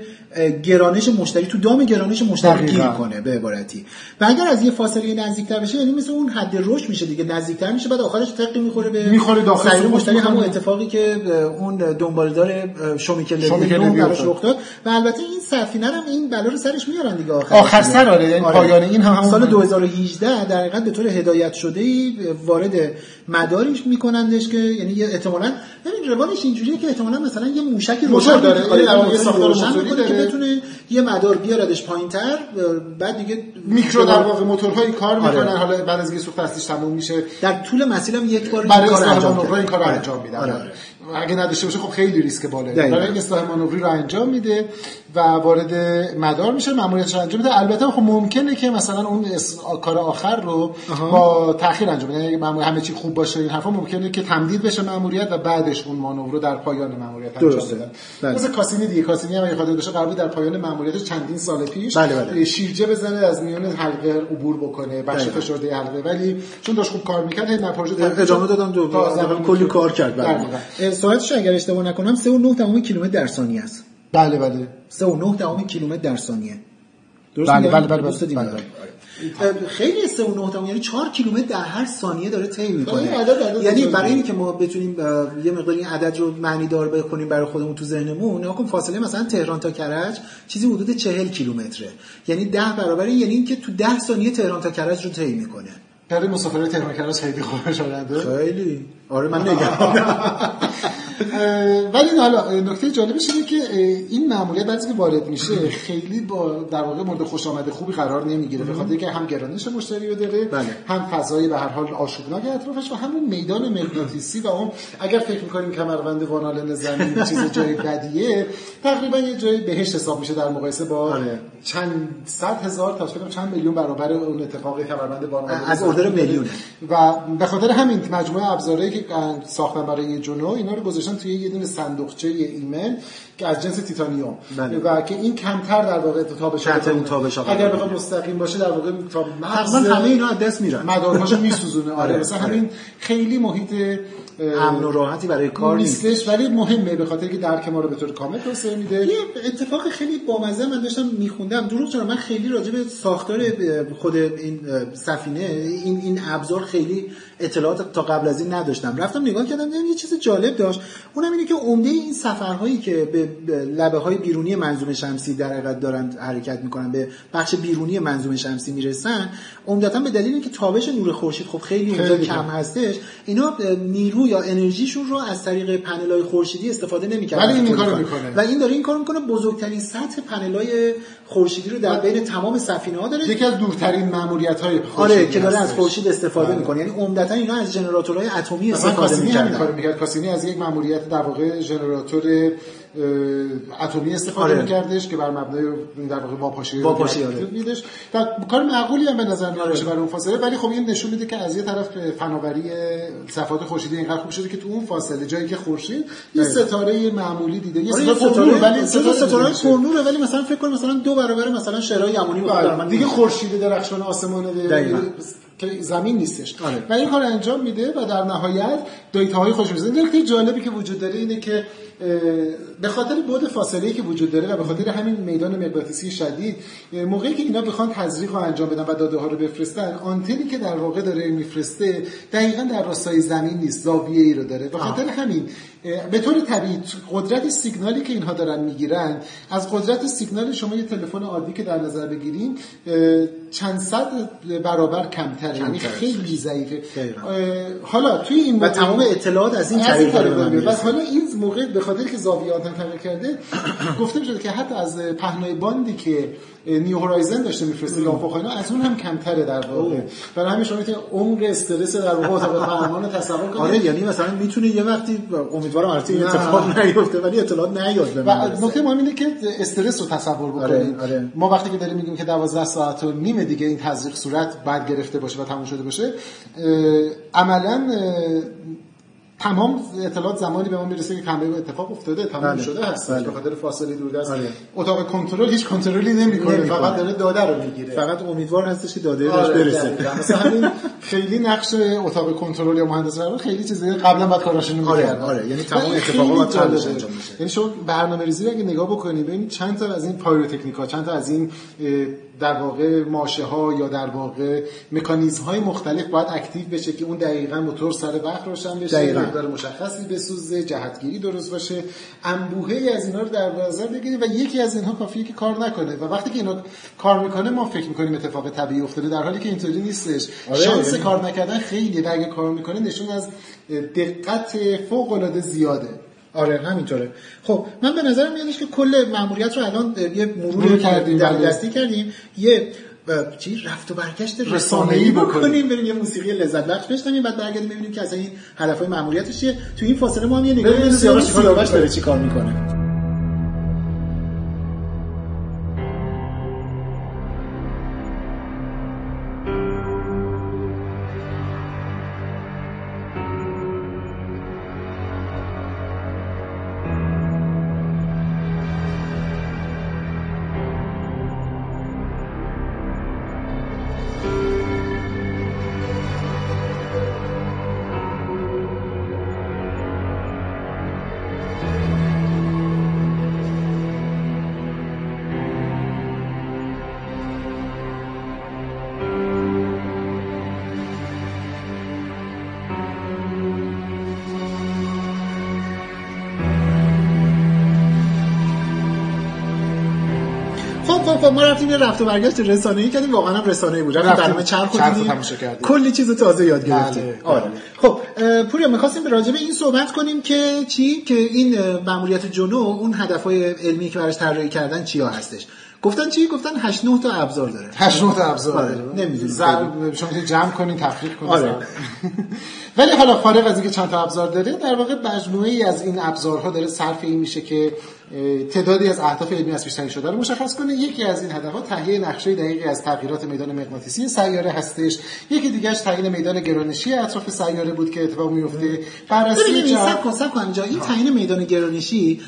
Speaker 1: گرانش مشتری تو دام گرانش مشتری. گیر کنه به عبارتی. و اگر از یه فاصله نزدیکتر بشه یعنی مثل اون حد رشد میشه دیگه. نزدیکتر میشه بعد آخرش تقی می‌خوره به
Speaker 2: می‌خوره داخل
Speaker 1: مشتری. همون. اتفاقی که اون دنبالدار اه، لوی
Speaker 2: لوی
Speaker 1: براش. رخ داد. و البته این سفینه هم این بلا رو سرش میارن دیگه
Speaker 2: آخر آخر سر آره یعنی پایان این هم
Speaker 1: سال 2018 در حقیقت به طور هدایت شده ای وارد مدارش میکنندش که یعنی احتمالاً ببین روالش اینجوریه که احتمالاً مثلا یه موشکی
Speaker 2: روشن داره. یه ساختار موتوری
Speaker 1: داره که بتونه یه مدار بیاردش پایینتر بعد دیگه
Speaker 2: میکرو در واقع موتورهایی کار می‌کنن آره. حالا بعد از اینکه سوخت اصلیش تموم میشه.
Speaker 1: در طول مسیرم یک بار
Speaker 2: برای کار این کار انجام میدن. آره. اگه نداشته باشه خب خیلی ریسک بالایی برای این اصلاح مانوری رو انجام میده و وارد مدار میشه ماموریتش انجام میده. البته خب ممکنه که مثلا اون کار آخر رو با تاخیر انجام بده. یعنی همه چی خوب باشه این حرفا ممکنه که تمدید بشه ماموریت و بعدش اون مانور رو در پایان ماموریت انجام بدن. بله. مثل کاسینی دیگه. کاسینی هم خاطر باشه قرار در پایان ماموریت چندین سال پیش
Speaker 1: بله بله.
Speaker 2: شیرجه بزنه از میان حلقه عبور بکنه. بخش فشرده حلقه. ولی چون داشت خوب کار می‌کرد هی پروژه
Speaker 1: ادامه دادم دو کلی کار کرد بله. ساعتش اگر اشتباه نکنم 3.9 کیلومتر در ثانیه است.
Speaker 2: بله بله.
Speaker 1: 3.9 کیلومتر در ثانیه.
Speaker 2: درست بله بله بله, بله, بله, بله.
Speaker 1: خیلی 3.9 یعنی 4 کیلومتر در هر ثانیه داره طی می‌کنه. یعنی برای اینکه ما بتونیم یه مقدار این عدد رو معنی دار بکنیم برای خودمون تو ذهنمون نکن فاصله مثلا تهران تا کرج چیزی حدود 40 کیلومتره. یعنی 10 برابر یعنی اینکه تو 10 ثانیه تهران تا کرج رو طی می‌کنه.
Speaker 2: برای مسافرای تهران کرج خیلی خوبه
Speaker 1: شده خیلی. آره من (laughs) نگم
Speaker 2: ولی حالا نکته جالبش اینه که این معمولیت بعضی که وارد میشه خیلی با در واقع مورد خوش آمده خوبی قرار نمی‌گیره به خاطر اینکه هم گرانش مشتری رو داره
Speaker 1: بله.
Speaker 2: هم فضای به هر حال آشوبناک اطرافش و همون میدان مغناطیسی و اون اگر فکر می‌کنیم کمربند وانالن زمین چیز جای بدیه تقریبا یه جای بهشت حساب میشه در مقایسه با آره. چند صد هزار تا چند میلیون برابر اون اتفاق کمربند وانالن
Speaker 1: از اردر میلیون
Speaker 2: و به خاطر همین مجموعه ابزارهایی که ساختن برای جنو اینا رو گذاشتن توی یه دونه صندوقچه ایمن که از جنس تیتانیوم. بله. و که این کمتر در واقع تابش
Speaker 1: اون تابش
Speaker 2: اگر بخواد مستقیم باشه در واقع تا
Speaker 1: تقریبا همه اینا از دست میرن.
Speaker 2: مدارهاشو میسوزونه. آره, آره. مثلا آره. همین خیلی محیط
Speaker 1: امن و راحتی برای کار
Speaker 2: نیستش ولی مهمه به خاطر که درک ما رو به طور کامل توسعه میده.
Speaker 1: یه اتفاق خیلی بامزه من داشتم میخوندم. دروغ چرا من خیلی راجع به ساختار خود این سفینه این این ابزار خیلی اطلاعات تا قبل از این نداشتم. رفتم نگاه کردم دیدم یه چیز جالب داشت. اونم اینه که عمده این سفرهایی که به لبه های بیرونی منظومه شمسی در حقیقت دارن حرکت می‌کنن به بخش بیرونی منظومه شمسی می‌رسن. عمدتا به دلیل اینکه تابش نور خورشید خب خیلی اونجا کم هستش اینا نیرو یا انرژیشون رو از طریق پنل خورشیدی استفاده نمی‌کنن
Speaker 2: ولی این کارو می‌کنه.
Speaker 1: و این داره این کارو می‌کنه بزرگترین سطح پنل خورشیدی رو در بین تمام سفینه ها داره.
Speaker 2: یکی از دورترین ماموریت های
Speaker 1: آره که داره از خورشید استفاده بله. می‌کنه. یعنی عمدتا اینا از ژنراتورهای اتمی استفاده
Speaker 2: می‌کنن کاسینی از یک ماموریت در واقع ژنراتور اتمی استفاده آره. میکردش که بر مبنای در واقع واپاشی
Speaker 1: واپاشی آره.
Speaker 2: و کار معقولی هم به نظر میاد آره. برای اون فاصله. ولی خب این نشون میده که از یه طرف فناوری صفات خورشیدی اینقدر خوب شده که تو اون فاصله جایی که خورشید یه ستاره معمولی دیده یه
Speaker 1: ستاره ولی ستاره ستاره ولی مثلا فکر کن مثلا دو برابر مثلا شرای یمنی
Speaker 2: بود. دیگه خورشید درخشان آسمان که زمین نیستش.
Speaker 1: آره.
Speaker 2: و این کار انجام میده و در نهایت دیتاهای خوش می‌زنه نکته جالبی که وجود داره اینه که به خاطر بعد فاصله که وجود داره و به خاطر همین میدان مغناطیسی شدید موقعی که اینا بخوان تزریق رو انجام بدن و داده ها رو بفرستن آنتنی که در واقع داره میفرسته دقیقا در راستای زمین نیست زاویه ای رو داره. به خاطر همین به طور طبیعی قدرت سیگنالی که اینها دارن می‌گیرن از قدرت سیگنال شما یه تلفن عادی که در نظر بگیریم چند صد برابر کمتره. یعنی خیلی ضعیفه. حالا توی این
Speaker 1: و تمام اطلاعات از این طریق
Speaker 2: حالا این موقع به خاطر که زاویه آنتن تغییر کرده گفته شده که حتی از پهنای باندی که نیو هورایزن داشته میفرسته لامپ اینا از اون هم کمتره در واقع. برای همین شما می‌تونید عمر استرس در واقع اتاق فرمان تصور کنید.
Speaker 1: آره یعنی مثلا می‌تونه یه وقتی امیدوارم البته این اتفاق نیفته ولی اطلاعات نیاد
Speaker 2: و نکته مهم اینه که استرس رو تصور بکنید.
Speaker 1: آره، آره.
Speaker 2: ما وقتی که داریم میگیم که 12 ساعت و نیم دیگه این تزریق صورت بعد گرفته باشه و تموم شده باشه عملا تمام اطلاعات زمانی به ما می‌رسه که کمره اتفاق افتاده تمام بله. شده هست. بله. به خاطر فاصله دوردست آره. اتاق کنترل هیچ کنترلی نمی‌کنه فقط داره داده رو می‌گیره.
Speaker 1: فقط امیدوار هستش که داده آره. برسه.
Speaker 2: مثلا همین خیلی نقش اتاق کنترل یا مهندس رو خیلی چیزی قبلا بعد کاراشون
Speaker 1: آره آره. یعنی تمام اتفاقات انجام میشه
Speaker 2: یعنی شما برنامه‌ریزی اگه نگاه بکنید ببینید چند تا از این pyrotechnic ا چند تا از این در واقع ماشه ها یا در واقع مکانیزم های مختلف باید active بشه که اون دقیقا موتور سر وقت روشن بشه مقدار مشخصی بسوزه جهتگیری درست باشه. انبوهی از اینا رو در نظر بگیریم و یکی از اینها کافیه که کار نکنه و وقتی که اینا کار می‌کنه ما فکر می‌کنیم اتفاق طبیعی افتاده در حالی که اینطوری نیستش. آره. شانس یعنی کار نکردن خیلی و اگه کار می‌کنه نشون از دقت فوق العاده زیاده.
Speaker 1: آره همینطوره. خب من به نظرم میادش که کل ماموریت رو الان یه مرور کردیم در بله. دستی کردیم. یه چی؟ رفت و برگشت رسانه‌ای بکنیم. بریم یه موسیقی لذت بخش بشنویم بعد برگردیم ببینیم که اصلا این هدفهای ماموریتش چیه. تو این فاصله ما هم یه نگاه سیاوش داره چی کار می‌کنه. رفتیم یه رفت و برگشت رسانه‌ای کردیم واقعا هم رسانه‌ای بود. رفتیم برنامه چرخ دیدیم. کلی چیز تازه یاد گرفتیم. بله. آره. خب پوریا می‌خواستیم به راجع به این صحبت کنیم که چی؟ که این ماموریت جنو اون هدفهای علمی که براش طراحی کردن چیا هستش؟ گفتن چی؟ گفتن 8 9 تا ابزار داره.
Speaker 2: 8 9 تا ابزار. داره نمی‌دونم. شما جمع کنین تفریق کنین آره. (laughs) ولی حالا فارغ از اینکه چند تا ابزار داره در واقع مجموعه ای از این ابزارها داره صرف این میشه که تعدادی از اهداف علمی از پیش شده رو مشخص کنه. یکی از این هدفها تهیه نقشه دقیقی از تغییرات میدان مغناطیسی سیاره هستش. یکی دیگهش تعیین میدان گرانشی اطراف سیاره بود که اتفاق میفته بررسی
Speaker 1: جا سب کن این تعیین میدان گرانشی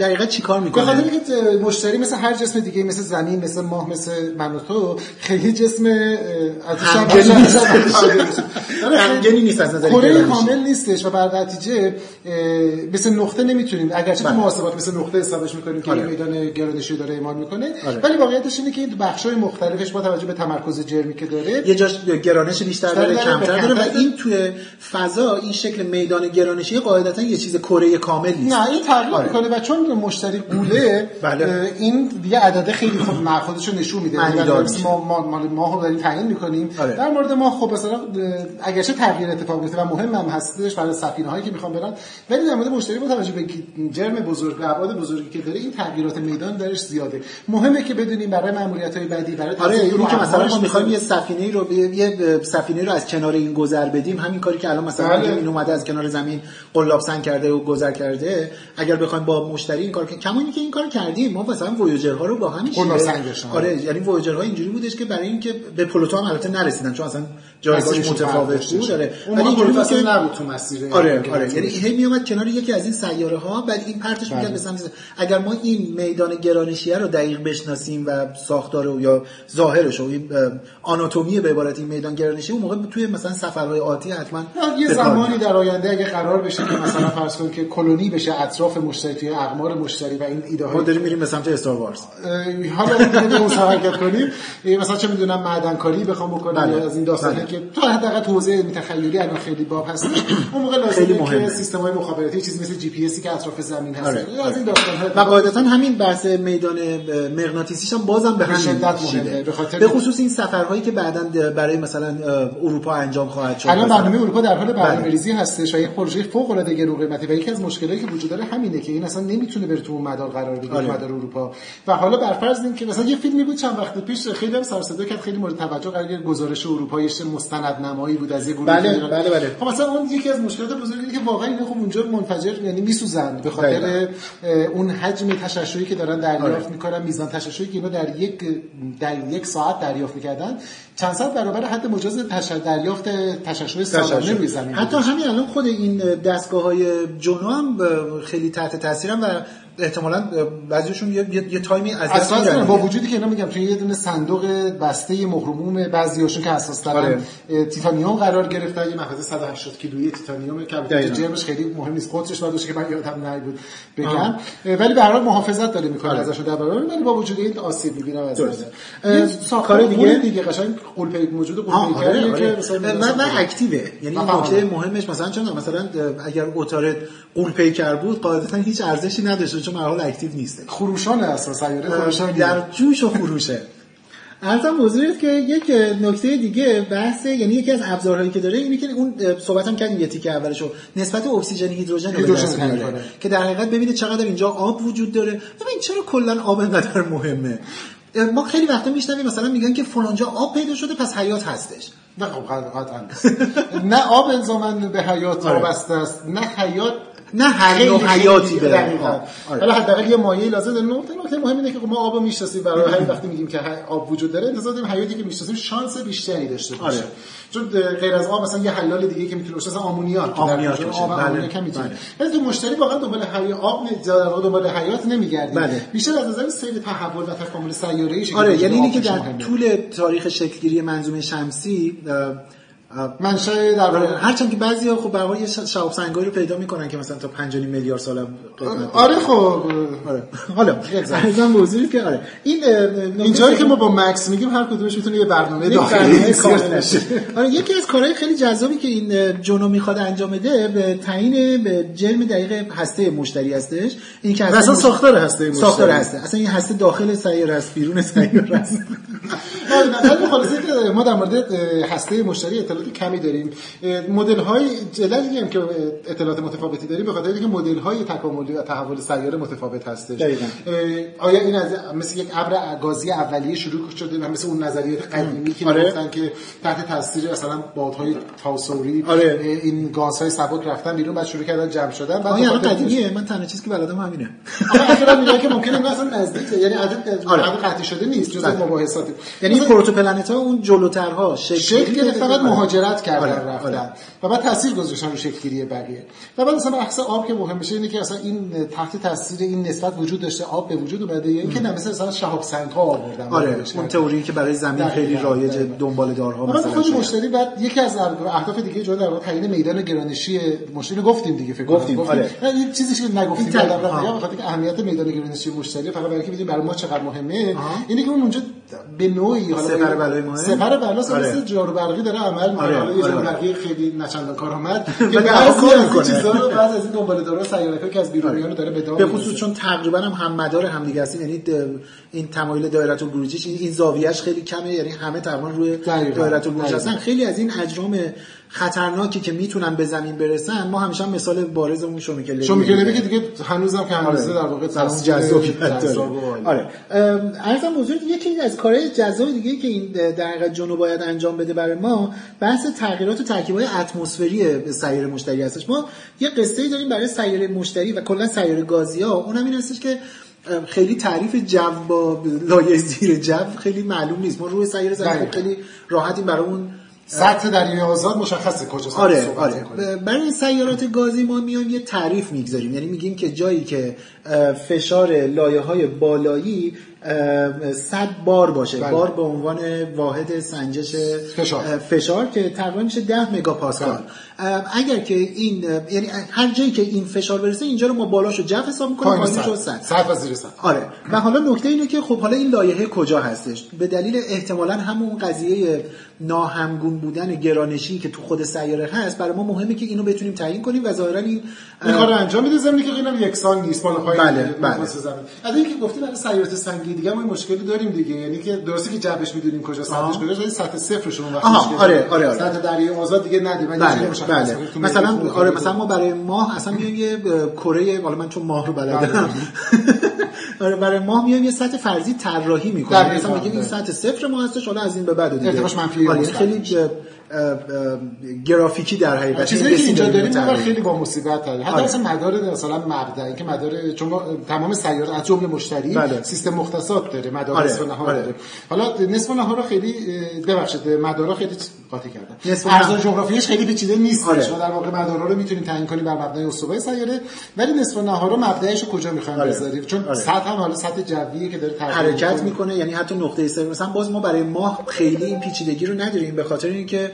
Speaker 1: دقیقا چیکار می‌کنه؟
Speaker 2: بخاطر اینکه مشتری مثل هر جسم دیگه مثل زمین مثل ماه مثل من و تو خیلی جسم
Speaker 1: همگنی نیست. از نظر
Speaker 2: کامل نیستش و بر نتیجه مثل نقطه نمی‌تونیم اگرچه بله. محاسبات مثل نقطه حسابش می‌کنیم که آره. میدان گرانشی داره ایمان می‌کنه آره. ولی واقعیتش اینه که این بخشای مختلفش با توجه به تمرکز جرمی که داره
Speaker 1: یه جاش گرانش بیشتر داره کمتر داره و این توی فضا این شکل میدان گرانشی قاعدتا یه چیز کره کامل نیست
Speaker 2: نه این تغییر آره. می‌کنه و چون مشتری قوله بله. این دیگه عدد خیلی خوب ما خودش رو نشون میده ما ما مال ماهو داریم تعیین می‌کنیم آره. در مورد ما خب مثلا اگرچه تغییر اتفاق میفته و مهم هم هستش برای سفینه هایی که می‌خوان برن ولی در مورد مشتری با توجه به جرم بزرگ و ابعاد بزرگی که داره این تغییرات میدان درش زیاده. مهمه که بدونیم برای ماموریت های بعدی برای
Speaker 1: آره اینی که مثلا ما می‌خوایم یه سفینه رو یه سفینه رو از کنار این گذر بدیم. همین کاری که الان مثلا بله. این اومده از کنار زمین قلاب سنگ کرده و گذر کرده. اگر بخوایم با مشتری این کار که کمونی که این کار کردیم ما مثلا وویجر ها رو با همین آره یعنی وویجر ها اینجوری بودش که برای اینکه به پلوتو هم البته نرسیدن چون اصلا جایگاهش متفاوت بود
Speaker 2: داره ولی اینجوری نبود تو مسیر.
Speaker 1: آره آره. یعنی هی میومد کنار یکی از این سیاره ها بعد این پرتش می‌کرد به سمت اگر ما این میدان گرانشیه رو دقیق بشناسیم و ساختار یا ظاهرش و آناتومی به عبارت این میدان گرانشی اون موقع توی مثلا سفرهای آتی حتما
Speaker 2: یه زمانی در آینده اگه قرار بشه که مثلا فرض کنید که کلونی بشه اطراف مشتری توی اقمار مشتری و این ایده
Speaker 1: ما داریم میریم به سمت استار وارز
Speaker 2: حالا حرکت کنیم مثلا چه می‌دونم معدنکاری بخوام بکنم بله. از این داستانه بله. که تو حداقل توزیع تخیلی الان خیلی باب هست اون موقع لازمه که سیستم های مخابراتی چیزی مثل جی پی اسی که اطراف زمین هست آره. از این داستان
Speaker 1: و قاعدتا همین بحث میدان مغناطیسیش هم بازم به همین شدت مهمه به خصوص این سفرهایی که بعدا برای مثلا اروپا انجام خواهد شد.
Speaker 2: الان برنامه اروپا در حال برنامه‌ریزی بله. هستش و یک پروژه فوق العاده گرون قیمتی و یکی از مشکلاتی که وجود داره همینه که این اصلا نمی‌تونه بره تو مدار قرار بگیره آره. مدار اروپا. و حالا بر فرض که مثلا یه فیلمی بود چند وقت پیش خیلی هم سر صدا کرد خیلی مورد توجه قرار گزارش اروپایی مستند نمایی بود از یه گروه
Speaker 1: بله بله بله.
Speaker 2: خب مثلا اون یکی از مشکلات بزرگی که واقعا اینا خب اونجا منفجر یعنی میسوزن به خاطر اون حجم تشعشعی که دارن دریافت آره. می‌کنن میزان تشعشعی که اینا در یک در یک ساعت دریافت می‌کردن چند صد برابر حد مجاز دریافت تشعشع سالانه روی زمین
Speaker 1: حتی همین الان خود این دستگاه های جنو هم خیلی تحت تاثیرن و احتمالاً بعضیشون یه, یه،, یه تایمی از دست میدن
Speaker 2: با وجودی که اینا میگم توی یه دونه صندوق بسته مهرموم بعضیاشون که اساس دارن تیتانیوم قرار گرفتن یه محفظه 180 کیلویی تیتانیوم که. جرمش خیلی مهم نیست. قطرش باید باشه که من یادم نبود بگم. ولی به هر حال محافظت داره می‌کنه
Speaker 1: آره.
Speaker 2: ازش در برابر. ولی با وجود این آسیب می‌بینم از ساختار
Speaker 1: دیگه؟
Speaker 2: دیگه قشنگ قول موجود
Speaker 1: آه، آره،
Speaker 2: پیکریه
Speaker 1: آره.
Speaker 2: که مثلا
Speaker 1: و, و اکتیوه. یعنی. نکته مهمش مثلا چون مثلا اگر عطارد غول پیکر بود قاعدتا هیچ ارزشی نداشته چون مرحله active نیست
Speaker 2: خروشان اصلا سیاره خروشان
Speaker 1: در جوش و خروشه. عرضم حضورت که یک نکته دیگه بحث یعنی یکی از ابزارهایی که داره اینه که اون صحبت هم کردیم یه تیکه اولشو. نسبت اکسیژن هیدروژن رو میاره. که در حقیقت ببینید چقدر اینجا آب وجود داره. ببین چرا کلا آب انقدر مهمه؟ ما خیلی وقتا میشنویم مثلا میگن که فلانجا آب پیدا شده پس حیات هستش.
Speaker 2: نه خب قطعا. (laughs) نه آب الزاما به حیات
Speaker 1: آره.
Speaker 2: وابسته است نه حیات
Speaker 1: نه هر نوع حیاتی به
Speaker 2: دقیقاً.
Speaker 1: آره.
Speaker 2: حالا حداقل یه مایه لازم داره نقطه نکته مهم اینه که خب ما آب می‌شناسیم برای همین وقتی میگیم که آب وجود داره انتظار داریم حیاتی که می‌شناسیم شانس بیشتری داشته باشه
Speaker 1: آره.
Speaker 2: چون غیر از آب مثلا یه حلال دیگه که می‌تونه باشه مثلا آمونیاک که
Speaker 1: آمونیاک باشه.
Speaker 2: آب
Speaker 1: بله.
Speaker 2: آمونیاک هم می‌تونه
Speaker 1: بله.
Speaker 2: ولی تو مشتری واقعا دنبال حیات آب نه- دنبال حیات نمیگردیم
Speaker 1: بله.
Speaker 2: بیشتر از نظر سیر تحول و تکامل سیاره‌ای شکل
Speaker 1: آره یعنی اینی
Speaker 2: آب
Speaker 1: که
Speaker 2: خیلی
Speaker 1: در. طول تاریخ شکلگیری منظومه شمسی
Speaker 2: منشأ در واقع
Speaker 1: هرچند که بعضیا خب به یه ش- شهاب سنگایی رو پیدا می‌کنن که مثلا تا 5 میلیارد سال هم قدمت.
Speaker 2: آره خب.
Speaker 1: آره. حالا ارزم موضوعی که آره. این
Speaker 2: اینجایی که ما با مکس میگیم هر کدومش می‌تونه یه برنامه داخلی باشه.
Speaker 1: آره یکی از کارهای خیلی جذابی که این اه، جونو می‌خواد انجام بده به تعیین به جرم دقیق هسته مشتری هستش. این که
Speaker 2: اصلا ساختار هسته مشتری.
Speaker 1: ساختار هسته اصلا این هسته داخل سیاره است بیرون سیاره است (laughs)
Speaker 2: ولی خلاصه که ما در مورد هسته مشتری اطلاعات کمی داریم مدل های علتی هم که اطلاعات متفاوتی داریم به خاطر اینکه مدل های تکاملی و تحول سیاره متفاوت هستش آیا این از مثل یک ابر گازی اولیه شروع شده و مثل اون نظریات قدیمی که
Speaker 1: آره.
Speaker 2: می‌گفتن که تحت تاثیر مثلا بادهای تاسوری
Speaker 1: آره.
Speaker 2: این گازهای سبک رفتن بیرون بعد شروع کردن جمع شدن بعد خاطر-
Speaker 1: قدیمیه من تنها چیزی که بلدم همینه
Speaker 2: آخه میگن که ممکنه اینا اصلا نزدیکه یعنی عدد
Speaker 1: آره.
Speaker 2: قطعی شده نیست جز
Speaker 1: بله.
Speaker 2: مباحثات
Speaker 1: یعنی این protoplanet ها اون جلوترها شکل
Speaker 2: شکل گرفت فقط مهاجرت کردن
Speaker 1: آره،
Speaker 2: رفتن
Speaker 1: آره.
Speaker 2: و بعد تاثیر گذاشتن رو شکلگیری بقیه و بعد مثلا بحث آب که مهم میشه اینه که اصلا این تحت تاثیر این نسبت وجود داشته آب به وجود اومده اینکه نه مثلا مثلا شهاب سنگ ها آوردن
Speaker 1: آره. اون تئوری که برای زمین
Speaker 2: دقیقاً،
Speaker 1: خیلی رایج. دنباله دارها مثلا
Speaker 2: خود. مشتری بعد یکی از اهداف دیگه جدا در واقع تعیین میدان گرانشی مشتری گفتیم دیگه فکر.
Speaker 1: گفتیم، آره.
Speaker 2: این چیزی که نگفتیم
Speaker 1: این تعیین،
Speaker 2: بعدم رفت
Speaker 1: آها.
Speaker 2: بگم، به خاطر اینکه اهمیت میدان گرانشی مشتری فقط برای اینکه بدونیم برای ما چقدر مهمه. اینه که اون اونجا به نوعی حالا
Speaker 1: سپر بلای ماه؟
Speaker 2: سپر بلاست
Speaker 1: آره.
Speaker 2: مثل جارو برقی داره عمل می‌کنه
Speaker 1: آره،
Speaker 2: حالا یه
Speaker 1: آره،
Speaker 2: جارو
Speaker 1: آره.
Speaker 2: برقی خیلی نچندان کارآمد (laughs) که
Speaker 1: ولی
Speaker 2: بعضی
Speaker 1: کار
Speaker 2: از. چیزا رو بعضی از این دنبال دارا سیاره‌ها که از بیرونیان رو داره به
Speaker 1: به. خصوص چون تقریبا هم هم مدار هم دیگه هستیم یعنی این تمایل دایره البروجیش این, زاویهش خیلی کمه یعنی همه تقریبا روی دایره البروج. هستن خیلی از این اجرام خطرناکی که می‌تونن به زمین برسن ما همیشه هم مثال بارز اون شومیکل
Speaker 2: که دیگه هنوزم که هنوزه در واقع تاثیر
Speaker 1: جذابی
Speaker 2: جذاب.
Speaker 1: آره. حضور یکی از کارهای جذاب دیگه که این در حقیقت جنو باید انجام بده برای ما بحث تغییرات و ترکیب‌های اتمسفری سیاره مشتری هستش. ما یه قصه ای داریم برای سیاره مشتری و کلا سیاره گازی ها اونم این هستش که خیلی تعریف جو با لایه زیر جو خیلی معلوم نیست. ما روی سیاره زمین خیلی راحتیم برای اون
Speaker 2: سطح دریای آزاد مشخصه کجاست
Speaker 1: آره آره. ب- برای سیارات گازی ما میایم یه تعریف می‌گذاریم یعنی میگیم که جایی که فشار لایه های بالایی 100 بار باشه.
Speaker 2: بله.
Speaker 1: بار به عنوان واحد سنجش
Speaker 2: فشار.
Speaker 1: فشار که تقریبا میشه 10 مگاپاسکال. اه، اگر که این یعنی هر جایی که این فشار برسه اینجا رو ما بالاشو جو حساب می‌کنیم
Speaker 2: پایین
Speaker 1: پایینش رو
Speaker 2: صد.
Speaker 1: 100
Speaker 2: صد و زیر صد.
Speaker 1: آره. و حالا نکته اینه که خب حالا این لایحه کجا هستش؟ به دلیل احتمالا همون قضیه ناهمگون بودن گرانشی که تو خود سیاره هست برای ما مهمه که اینو بتونیم تعیین کنیم و ظاهرا این
Speaker 2: این انجام میده زمینی که اینم یکسان نیست. بالا پایین
Speaker 1: بله، بله.
Speaker 2: از اینکه گفتیم برای سیارات سنگی دیگه ما این مشکلی داریم دیگه یعنی که درسته که جبش می‌دونیم کجا سطحش. کجاست ولی سطح صفرش اون وقت
Speaker 1: آره،
Speaker 2: داره.
Speaker 1: آره، آره.
Speaker 2: سطح دریای آزاد دیگه ندیم جوری
Speaker 1: بله بله مثلا آره مثلا ما برای ماه اصلا میایم یه کره حالا من چون ماه رو بلدم (laughs) آره برای ماه میایم یه سطح فرضی طراحی می‌کنیم مثلا میگیم این
Speaker 2: دقیقاً.
Speaker 1: سطح صفر ما هستش حالا از این به بعد دیگه
Speaker 2: منفی
Speaker 1: آره
Speaker 2: مثبت
Speaker 1: خیلی گرافیکی در حقیقت
Speaker 2: چیزایی که اینجا داریم. خیلی با مصیبت حتی
Speaker 1: آره.
Speaker 2: مثلا مدار مثلا مبدأ که مدار چون ما تمام سیارات از جمله مشتری
Speaker 1: بله.
Speaker 2: سیستم مختصات داره مدار
Speaker 1: آره،
Speaker 2: نصف نهار
Speaker 1: آره.
Speaker 2: داره حالا نصف نهار خیلی ببخشید مدارا خیلی قاطی کردن.
Speaker 1: نصف
Speaker 2: ارزان جغرافیایش خیلی پیچیده نیست.
Speaker 1: آره.
Speaker 2: شما در واقع مدارها رو می‌تونید تعیین کنید بر مبنای استوای سیاره ولی نصف نهار رو مبدأش کجا می‌خوایم
Speaker 1: آره.
Speaker 2: بذاریم؟ چون
Speaker 1: آره.
Speaker 2: سطح هم حالا سطح جویه که داره تغییر
Speaker 1: حرکت
Speaker 2: می‌کنه.
Speaker 1: یعنی حتی نقطه سر مثلا باز ما برای ماه خیلی این پیچیدگی رو نداریم به خاطر اینکه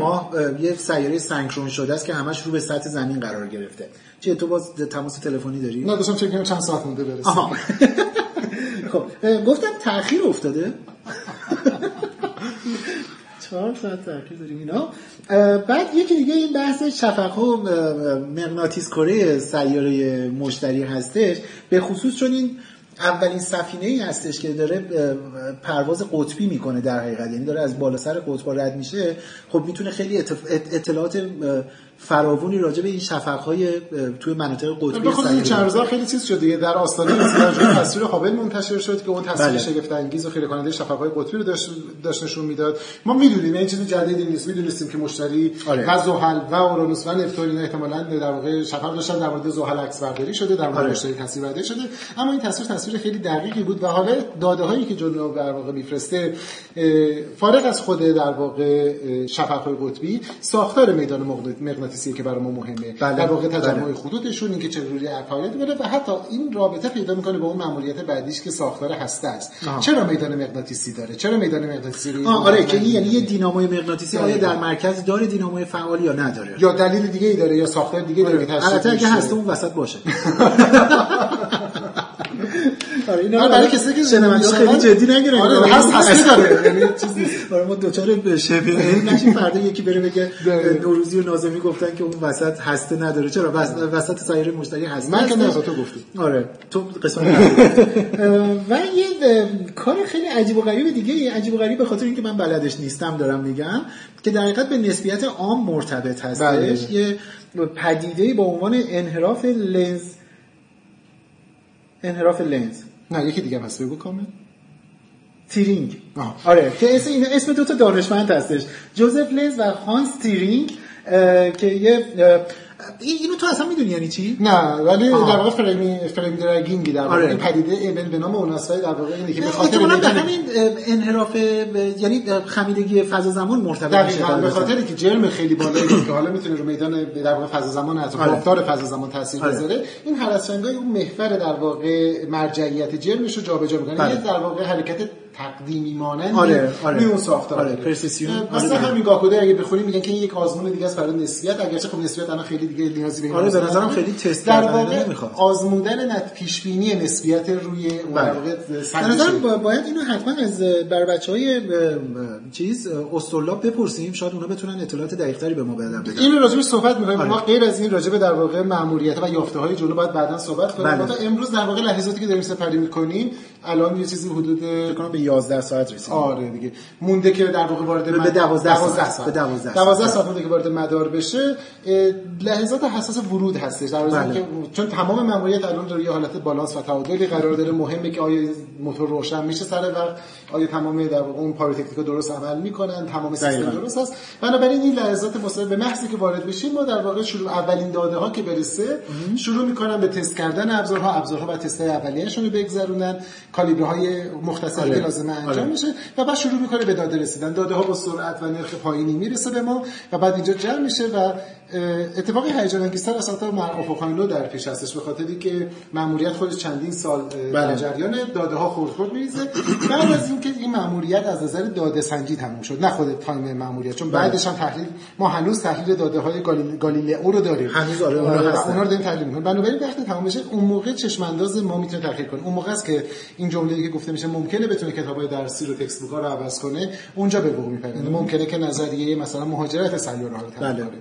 Speaker 1: ماه اه، یه سیاره سنکرون شده است که همش رو به سطح زمین قرار گرفته. چه تو باز تماس تلفنی داری؟
Speaker 2: نه داشتم چک چند ساعت مونده برسه؟ (laughs)
Speaker 1: خب گفتم تاخیر افتاده. (laughs) چهار ساعت تاخیر داریم اینا. بعد یکی دیگه این بحث شفق و مغناطیس کره سیاره مشتری هستش. به خصوص چون این اولین سفینه ای هستش که داره پرواز قطبی می‌کنه در حقیقت. یعنی داره از بالا سر قطب رد میشه. خب می‌تونه خیلی اطلاعات اه، فراوانی راجع به این شفق های توی مناطق قطبی
Speaker 2: خصوص این چند روزا خیلی چیز شده. دیگه در آستانه ازدواج (coughs) تصویر هابل منتشر شد که اون تصویر
Speaker 1: بله.
Speaker 2: شگفت انگیز و خیره کننده شفق‌های قطبی رو داشت داشت نشون می‌داد. ما می‌دونیم این چیز جدیدی نیست. می‌دونستیم که مشتری
Speaker 1: آره.
Speaker 2: و زحل و اورانوس و نپتون احتمالاً در واقع شفق داشتن. در مورد زحل عکس برداری شده. در مورد
Speaker 1: آره.
Speaker 2: مشتری تصویر برداری شده. اما این تصویر تصویر خیلی دقیقی بود و حالا داده هایی که جلو در واقع میفرسته فارغ از خود در واقع شفق‌های قطبی ساختار میدان مغناط- مغناطیسی که برای ما مهمه
Speaker 1: بله.
Speaker 2: در واقع تجمع
Speaker 1: بله.
Speaker 2: خطوطشون اینکه چجوری عقایدی داره و حتی این رابطه پیدا می‌کنه با اون مأموریت بعدیش که ساختار هسته است. چرا میدان مغناطیسی داره چرا میدان مغناطیسی رو
Speaker 1: آه آره که یعنی یه دیناموی مغناطیسی آیا. در مرکز داره دیناموی فعال یا نداره
Speaker 2: یا دلیل دیگه ای داره یا ساختار دیگه داره که تشکیل
Speaker 1: البته اگه. هسته اون وسط باشه (laughs) آره اینا
Speaker 2: آره، برای کسی که
Speaker 1: شنونده خیلی جدی نگیرن
Speaker 2: آره هست هسته داره یعنی چیز نیست.
Speaker 1: آره ما دوچار علم (laughs) نشیم فردا یکی بره بگه. نوروزی و نازمی گفتن که اون وسط هسته نداره. چرا؟ وس- وسط سایر مشتری هسته
Speaker 2: من که. نه تو گفتی.
Speaker 1: آره. تو قسمت (laughs) و یه کار خیلی عجیب و غریب دیگه. عجیب و غریب به خاطر اینکه من بلدش نیستم دارم میگم که در حقیقت به نسبیت عام مرتبط هستش.
Speaker 2: بله.
Speaker 1: یه پدیده با عنوان انحراف لنز. انحراف لنز.
Speaker 2: نه یکی دیگه هست. بگو کامل.
Speaker 1: تیرینگ.
Speaker 2: آه.
Speaker 1: آره که اسم این اسم دو تا دانشمند هستش. جوزف لنز و هانس تیرینگ که یه اینو تو اصلا می‌دونی یعنی چی
Speaker 2: نه ولی
Speaker 1: آها.
Speaker 2: در واقع فریم فریم دراگینگی در واقع
Speaker 1: آره.
Speaker 2: این پدیده به- به نام اوناسای در واقع اینه که به خاطر
Speaker 1: همین انحراف یعنی خمیدگی فضا زمان مرتبط میشه
Speaker 2: دقیقاً به. خاطر که جرم خیلی بالایی که حالا می‌تونه رو میدان در واقع فضا زمان از
Speaker 1: آره.
Speaker 2: رفتار فضا زمان تاثیر
Speaker 1: آره.
Speaker 2: بذاره این هرسنگای اون محور در واقع مرجعیت جرمش رو جابجا می‌کنه
Speaker 1: بله.
Speaker 2: یه در واقع حرکت تقدیمی مانند
Speaker 1: آره، آره.
Speaker 2: اون ساختار
Speaker 1: آره،. پرسیسیون. آره،
Speaker 2: مثلا. همین گاکوده اگه بخونیم میگن که این یک آزمون دیگه است برای نسبیت اگرچه خب نسبیت الان خیلی دیگه نیازی به
Speaker 1: آره، به نظرم. خیلی تست
Speaker 2: در واقع. آزمودن نت پیش بینی نسبیت روی
Speaker 1: بله.
Speaker 2: در واقع
Speaker 1: به
Speaker 2: سنجش.
Speaker 1: نظرم با- باید اینو حتما از بر بچه های چیز استرلاب بپرسیم شاید اونا بتونن اطلاعات دقیقتری به ما بدن
Speaker 2: این راجبش صحبت می‌کنیم
Speaker 1: آره.
Speaker 2: ما غیر از این راجب در واقع مأموریت و یافته های جلو باید بعدا صحبت کنیم
Speaker 1: بله.
Speaker 2: و امروز در واقع لحظاتی که داریم سپری می‌کنیم الان یه چیزی حدود
Speaker 1: فکر کنم به 11 ساعت رسیدیم
Speaker 2: آره دیگه مونده که در واقع وارد
Speaker 1: به
Speaker 2: مد-
Speaker 1: 12
Speaker 2: 12
Speaker 1: ساعت. به 12 ساعت.
Speaker 2: 12 ساعت مونده که وارد مدار بشه لحظات حساس ورود هستش در
Speaker 1: بله.
Speaker 2: بله. که چون تمام مأموریت الان داره یه حالت بالانس و تعادلی قرار داره مهمه که آیا موتور روشن میشه سر وقت آیا تمام در واقع اون پایروتکنیکا درست عمل می‌کنن تمام سیستم. درست هست بنابراین این لحظات مصاحبه به محضی که وارد بشیم ما در واقع شروع اولین داده ها که برسه شروع می‌کنن به تست کردن ابزارها ابزارها و تست های اولیه‌شون رو بگذرونن کالیبره های مختصری
Speaker 1: آره.
Speaker 2: که لازمه انجام
Speaker 1: آره.
Speaker 2: میشه و بعد شروع می‌کنه به داده رسیدن داده ها با سرعت و نرخ پایینی می‌رسه به ما و بعد اینجا جمع میشه و اه، اتفاق هیجان انگیزتر از حتی افق‌های نو در پیش هستش به خاطری که ماموریت خودش چندین سال در
Speaker 1: بله.
Speaker 2: جریان داده ها خورد خورد میریزه. بعد از اینکه این ماموریت از نظر داده سنجی تموم شد. نه خود time ماموریت چون بعدش هم تحلیل ما هنوز تحلیل داده های گالیل- گالیلئو رو داریم.
Speaker 1: هنوز آره، اونها.
Speaker 2: اونا رو داریم تحلیل می‌کنیم. بنابراین وقتی تمام بشه اون موقع چشم انداز ما می‌تونه تغییر کنه. اون موقع است که این جمله‌ای که گفته میشه ممکنه بتونه کتابای درسی رو textbook ها رو عوض کنه اونجا به وقوع می‌پیونده ممکنه که نظریه مثلا مهاجرت سیاره‌ها رو
Speaker 1: بله.
Speaker 2: کنه.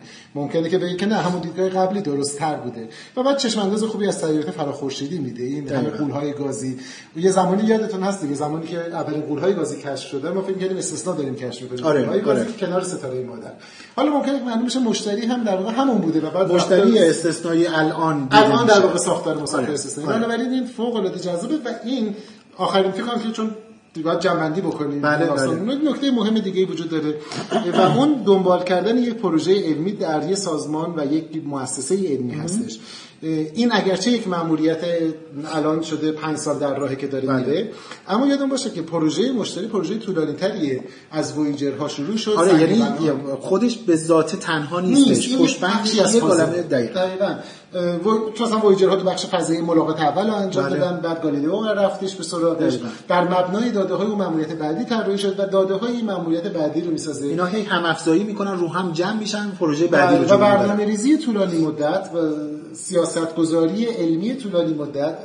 Speaker 2: ممکنه که بگه که نه همون دیدگاه قبلی درست تر بوده و بعد چشم انداز خوبی از سیارات فراخورشیدی میده این همه. قولهای گازی یه زمانی یادتون هست دیگه زمانی که اولین قولهای گازی کشف شده ما فکر کردیم استثنا داریم کشف می‌کنیم
Speaker 1: آره،
Speaker 2: قولهای گازی
Speaker 1: آره.
Speaker 2: که کنار ستاره مادر حالا ممکنه که معلوم بشه مشتری هم در واقع همون بوده و بعد
Speaker 1: مشتری استثنایی الان
Speaker 2: الان در. واقع ساختار مسافر
Speaker 1: آره.
Speaker 2: استثنایی
Speaker 1: آره.
Speaker 2: بنابراین این فوق العاده جذابه و این آخرین فکر کنم که چون باید جنبندی بکنیم.
Speaker 1: بله،. بله.
Speaker 2: نکته مهم دیگه وجود داره. و اون دنبال کردن یک پروژه علمی در یک سازمان و یک مؤسسه علمی هستش. این اگرچه یک مأموریت الان شده پنج سال در راهی که داره
Speaker 1: بله.
Speaker 2: میره اما یادم باشه که پروژه مشتری پروژه طولانی تریه از وویجرها شروع شد
Speaker 1: آره یعنی خودش به ذات تنها
Speaker 2: نیست
Speaker 1: نیستش.
Speaker 2: این
Speaker 1: پشت
Speaker 2: بخشی از
Speaker 1: یه
Speaker 2: دقیقاً. چون اصلا وویجرها تو بخش فضایی ملاقات اول انجام
Speaker 1: بله.
Speaker 2: دادن بعد گالیلئو رفتش به سراغش. در مبنای داده های اون ماموریت بعدی طراحی شد و داده های این ماموریت بعدی رو می‌سازه
Speaker 1: اینا هی هم افزایی می‌کنن رو هم جمع میشن پروژه بعدی رو
Speaker 2: و. برنامه ریزی طولانی مدت و سیاست گذاری علمی طولانی مدت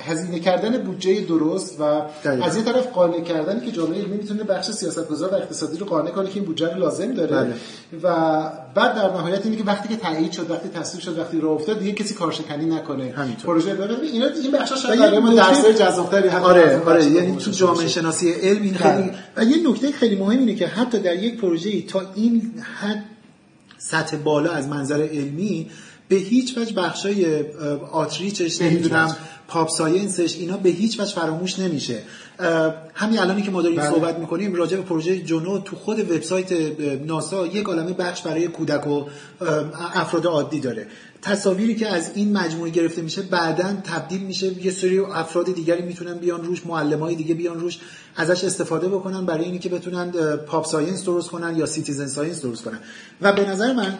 Speaker 2: هزینه کردن بودجه درست و
Speaker 1: دقیقاً.
Speaker 2: از یه طرف قانع کردن که جامعه علمی می‌تونه بخش سیاست گذار و اقتصادی رو قانع کنه که این بودجه رو لازم داره
Speaker 1: بله.
Speaker 2: و بعد در نهایت اینه که وقتی که تایید شد وقتی تصویب شد وقتی راه افتاد دیگه کسی کارشکنی نکنه
Speaker 1: همینطور.
Speaker 2: پروژه بده. اینا این بخشا شاید برای ما درسای جذابتری هست
Speaker 1: آره آره یعنی تو جامعه. شناسی علم این
Speaker 2: بله.
Speaker 1: خیلی و یه نکته خیلی مهم اینه که حتی در یک پروژه تا این حد سطح بالا از منظر علمی به هیچ وجه بخشای آتریچش نمی‌دونم. پاپ ساینسش اینا به هیچ وجه فراموش نمیشه همین الانی که ما داریم
Speaker 2: بله.
Speaker 1: صحبت می‌کنیم راجع به پروژه جنو تو خود وبسایت ناسا یک عالمه بخش برای کودک و افراد عادی داره تصاویری که از این مجموعه گرفته میشه بعدا تبدیل میشه. یه سری افراد دیگری می‌تونن بیان روش معلمای دیگه بیان روش ازش استفاده بکنن برای اینکه بتونن pop science درست کنن یا citizen science درست کنن. و به نظر من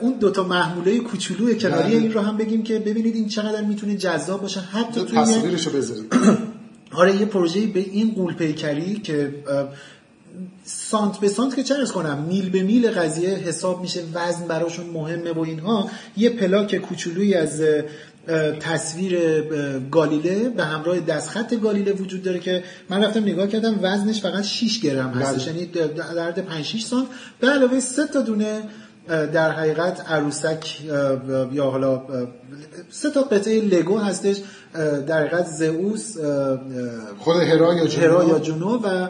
Speaker 1: اون دوتا محموله کوچولو کناری
Speaker 2: بله.
Speaker 1: این رو هم بگیم که ببینید این چقدر می‌تونه جذاب باشه. حتی
Speaker 2: تو
Speaker 1: توی
Speaker 2: تصویرشو بذارید (coughs)
Speaker 1: آره یه پروژه به این غول پیکری که سانت به سانت که چه عرض کنم؟ میل به میل قضیه حساب میشه وزن براشون مهمه و اینها. یه پلاک کوچولویی از تصویر گالیله به همراه دستخط گالیله وجود داره که من رفتم نگاه کردم وزنش فقط 6 گرم هستش.
Speaker 2: بله.
Speaker 1: یعنی در حد 5 6 سانت. به علاوه سه تا دونه در حقیقت عروسک یا حالا سه تا قطعه لگو هستش. در حقیقت زئوس
Speaker 2: خود هرا یا جنو
Speaker 1: هرا یا جنو و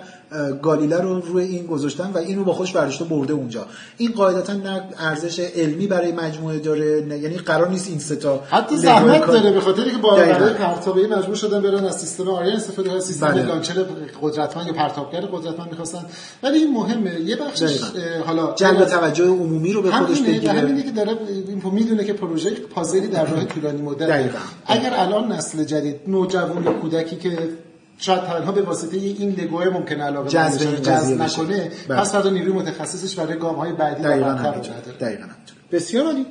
Speaker 1: گالیله رو روی این گذاشتن و اینو با خودش برداشته برده اونجا. این قاعدتا نه ارزش علمی برای مجموعه داره نه یعنی قرار نیست این سه تا
Speaker 2: حتی زحمت
Speaker 1: کار-
Speaker 2: داره به خاطر که با پرتابه مجبور شدن برن از سیستم آریان استفاده کنن سیستم
Speaker 1: بله.
Speaker 2: لانچر قدرتمند یا پرتابگر قدرتمند می‌خواستن. ولی این مهمه. یه بخشش. اه، حالا
Speaker 1: جلب توجه عمومی رو به خودش بگیره.
Speaker 2: همینه که داره این می‌دونه که پروژه پازلی در راه طولانی مدت. اگر الان نسل جدید نوجوان یا کودکی که شاید تنها به واسطه این لگوهای ممکن علاقه
Speaker 1: جذب
Speaker 2: جذب. نکنه
Speaker 1: بله.
Speaker 2: پس فردا نیروی متخصصش برای گام های بعدی
Speaker 1: دقیقاً. دقیقاً. بسیار عالی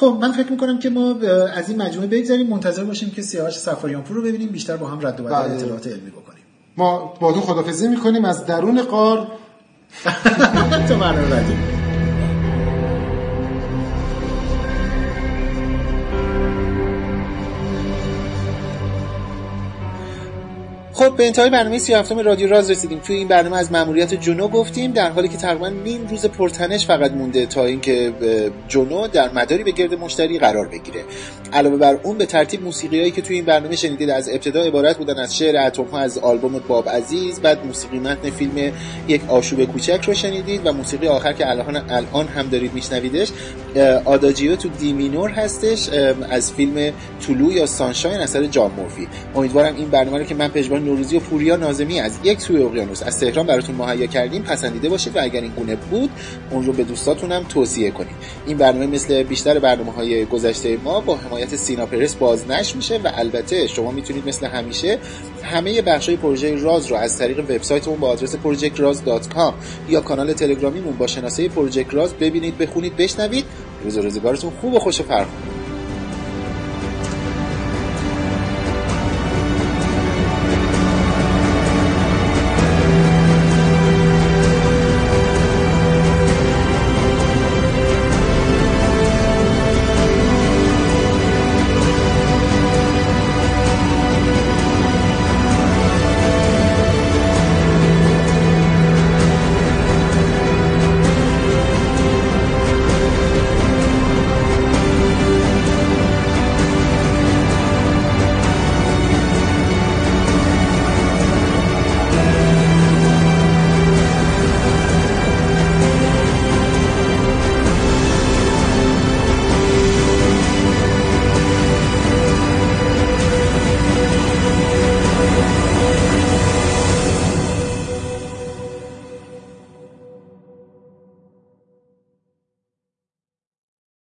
Speaker 1: خب من فکر می‌کنم که ما از این مجموعه بگذاریم منتظر باشیم که سیاوش سفاریانپور رو ببینیم بیشتر با هم رد و بدل
Speaker 2: بله.
Speaker 1: اطلاعات علمی بکنیم
Speaker 2: ما با تو خدافزی می‌کنیم از درون قار
Speaker 1: تا برنامه بعدی خب به انتهای برنامه 37 رادیو راز رسیدیم. توی این برنامه از ماموریت جنو گفتیم در حالی که تقریبا نیم روز پرتنش فقط مونده تا اینکه جنو در مداری به گرد مشتری قرار بگیره. علاوه بر اون به ترتیب موسیقی هایی که توی این برنامه شنیدید از ابتدا عبارت بودن از شعر اتم از آلبوم باب عزیز بعد موسیقی متن فیلم یک آشوب کوچک رو شنیدید و موسیقی آخر که الان الان هم دارید میشنویدش آداجیو تو دی مینور هستش از فیلم طلوع یا سانشاین اثر جان مورفی. امیدوارم این برنامه رو که من پژمان نوروزی و پوریا نازمی از یک سوی اقیانوس از تهران براتون مهیا کردیم. پسندیده باشید و اگر این گونه بود اون رو به دوستاتون هم توصیه کنید این برنامه مثل بیشتر برنامه های گذشته ما با حمایت سینا پرس بازنشر میشه و البته شما می‌تونید مثل همیشه همه بخش های پروژه راز رو از طریق وبسایتمون با آدرس projectraz.com یا کانال تلگرامیمون با شناسه پروژکت راز ببینید بخونید بشنوید. روز روزگارتون خوب و خوش و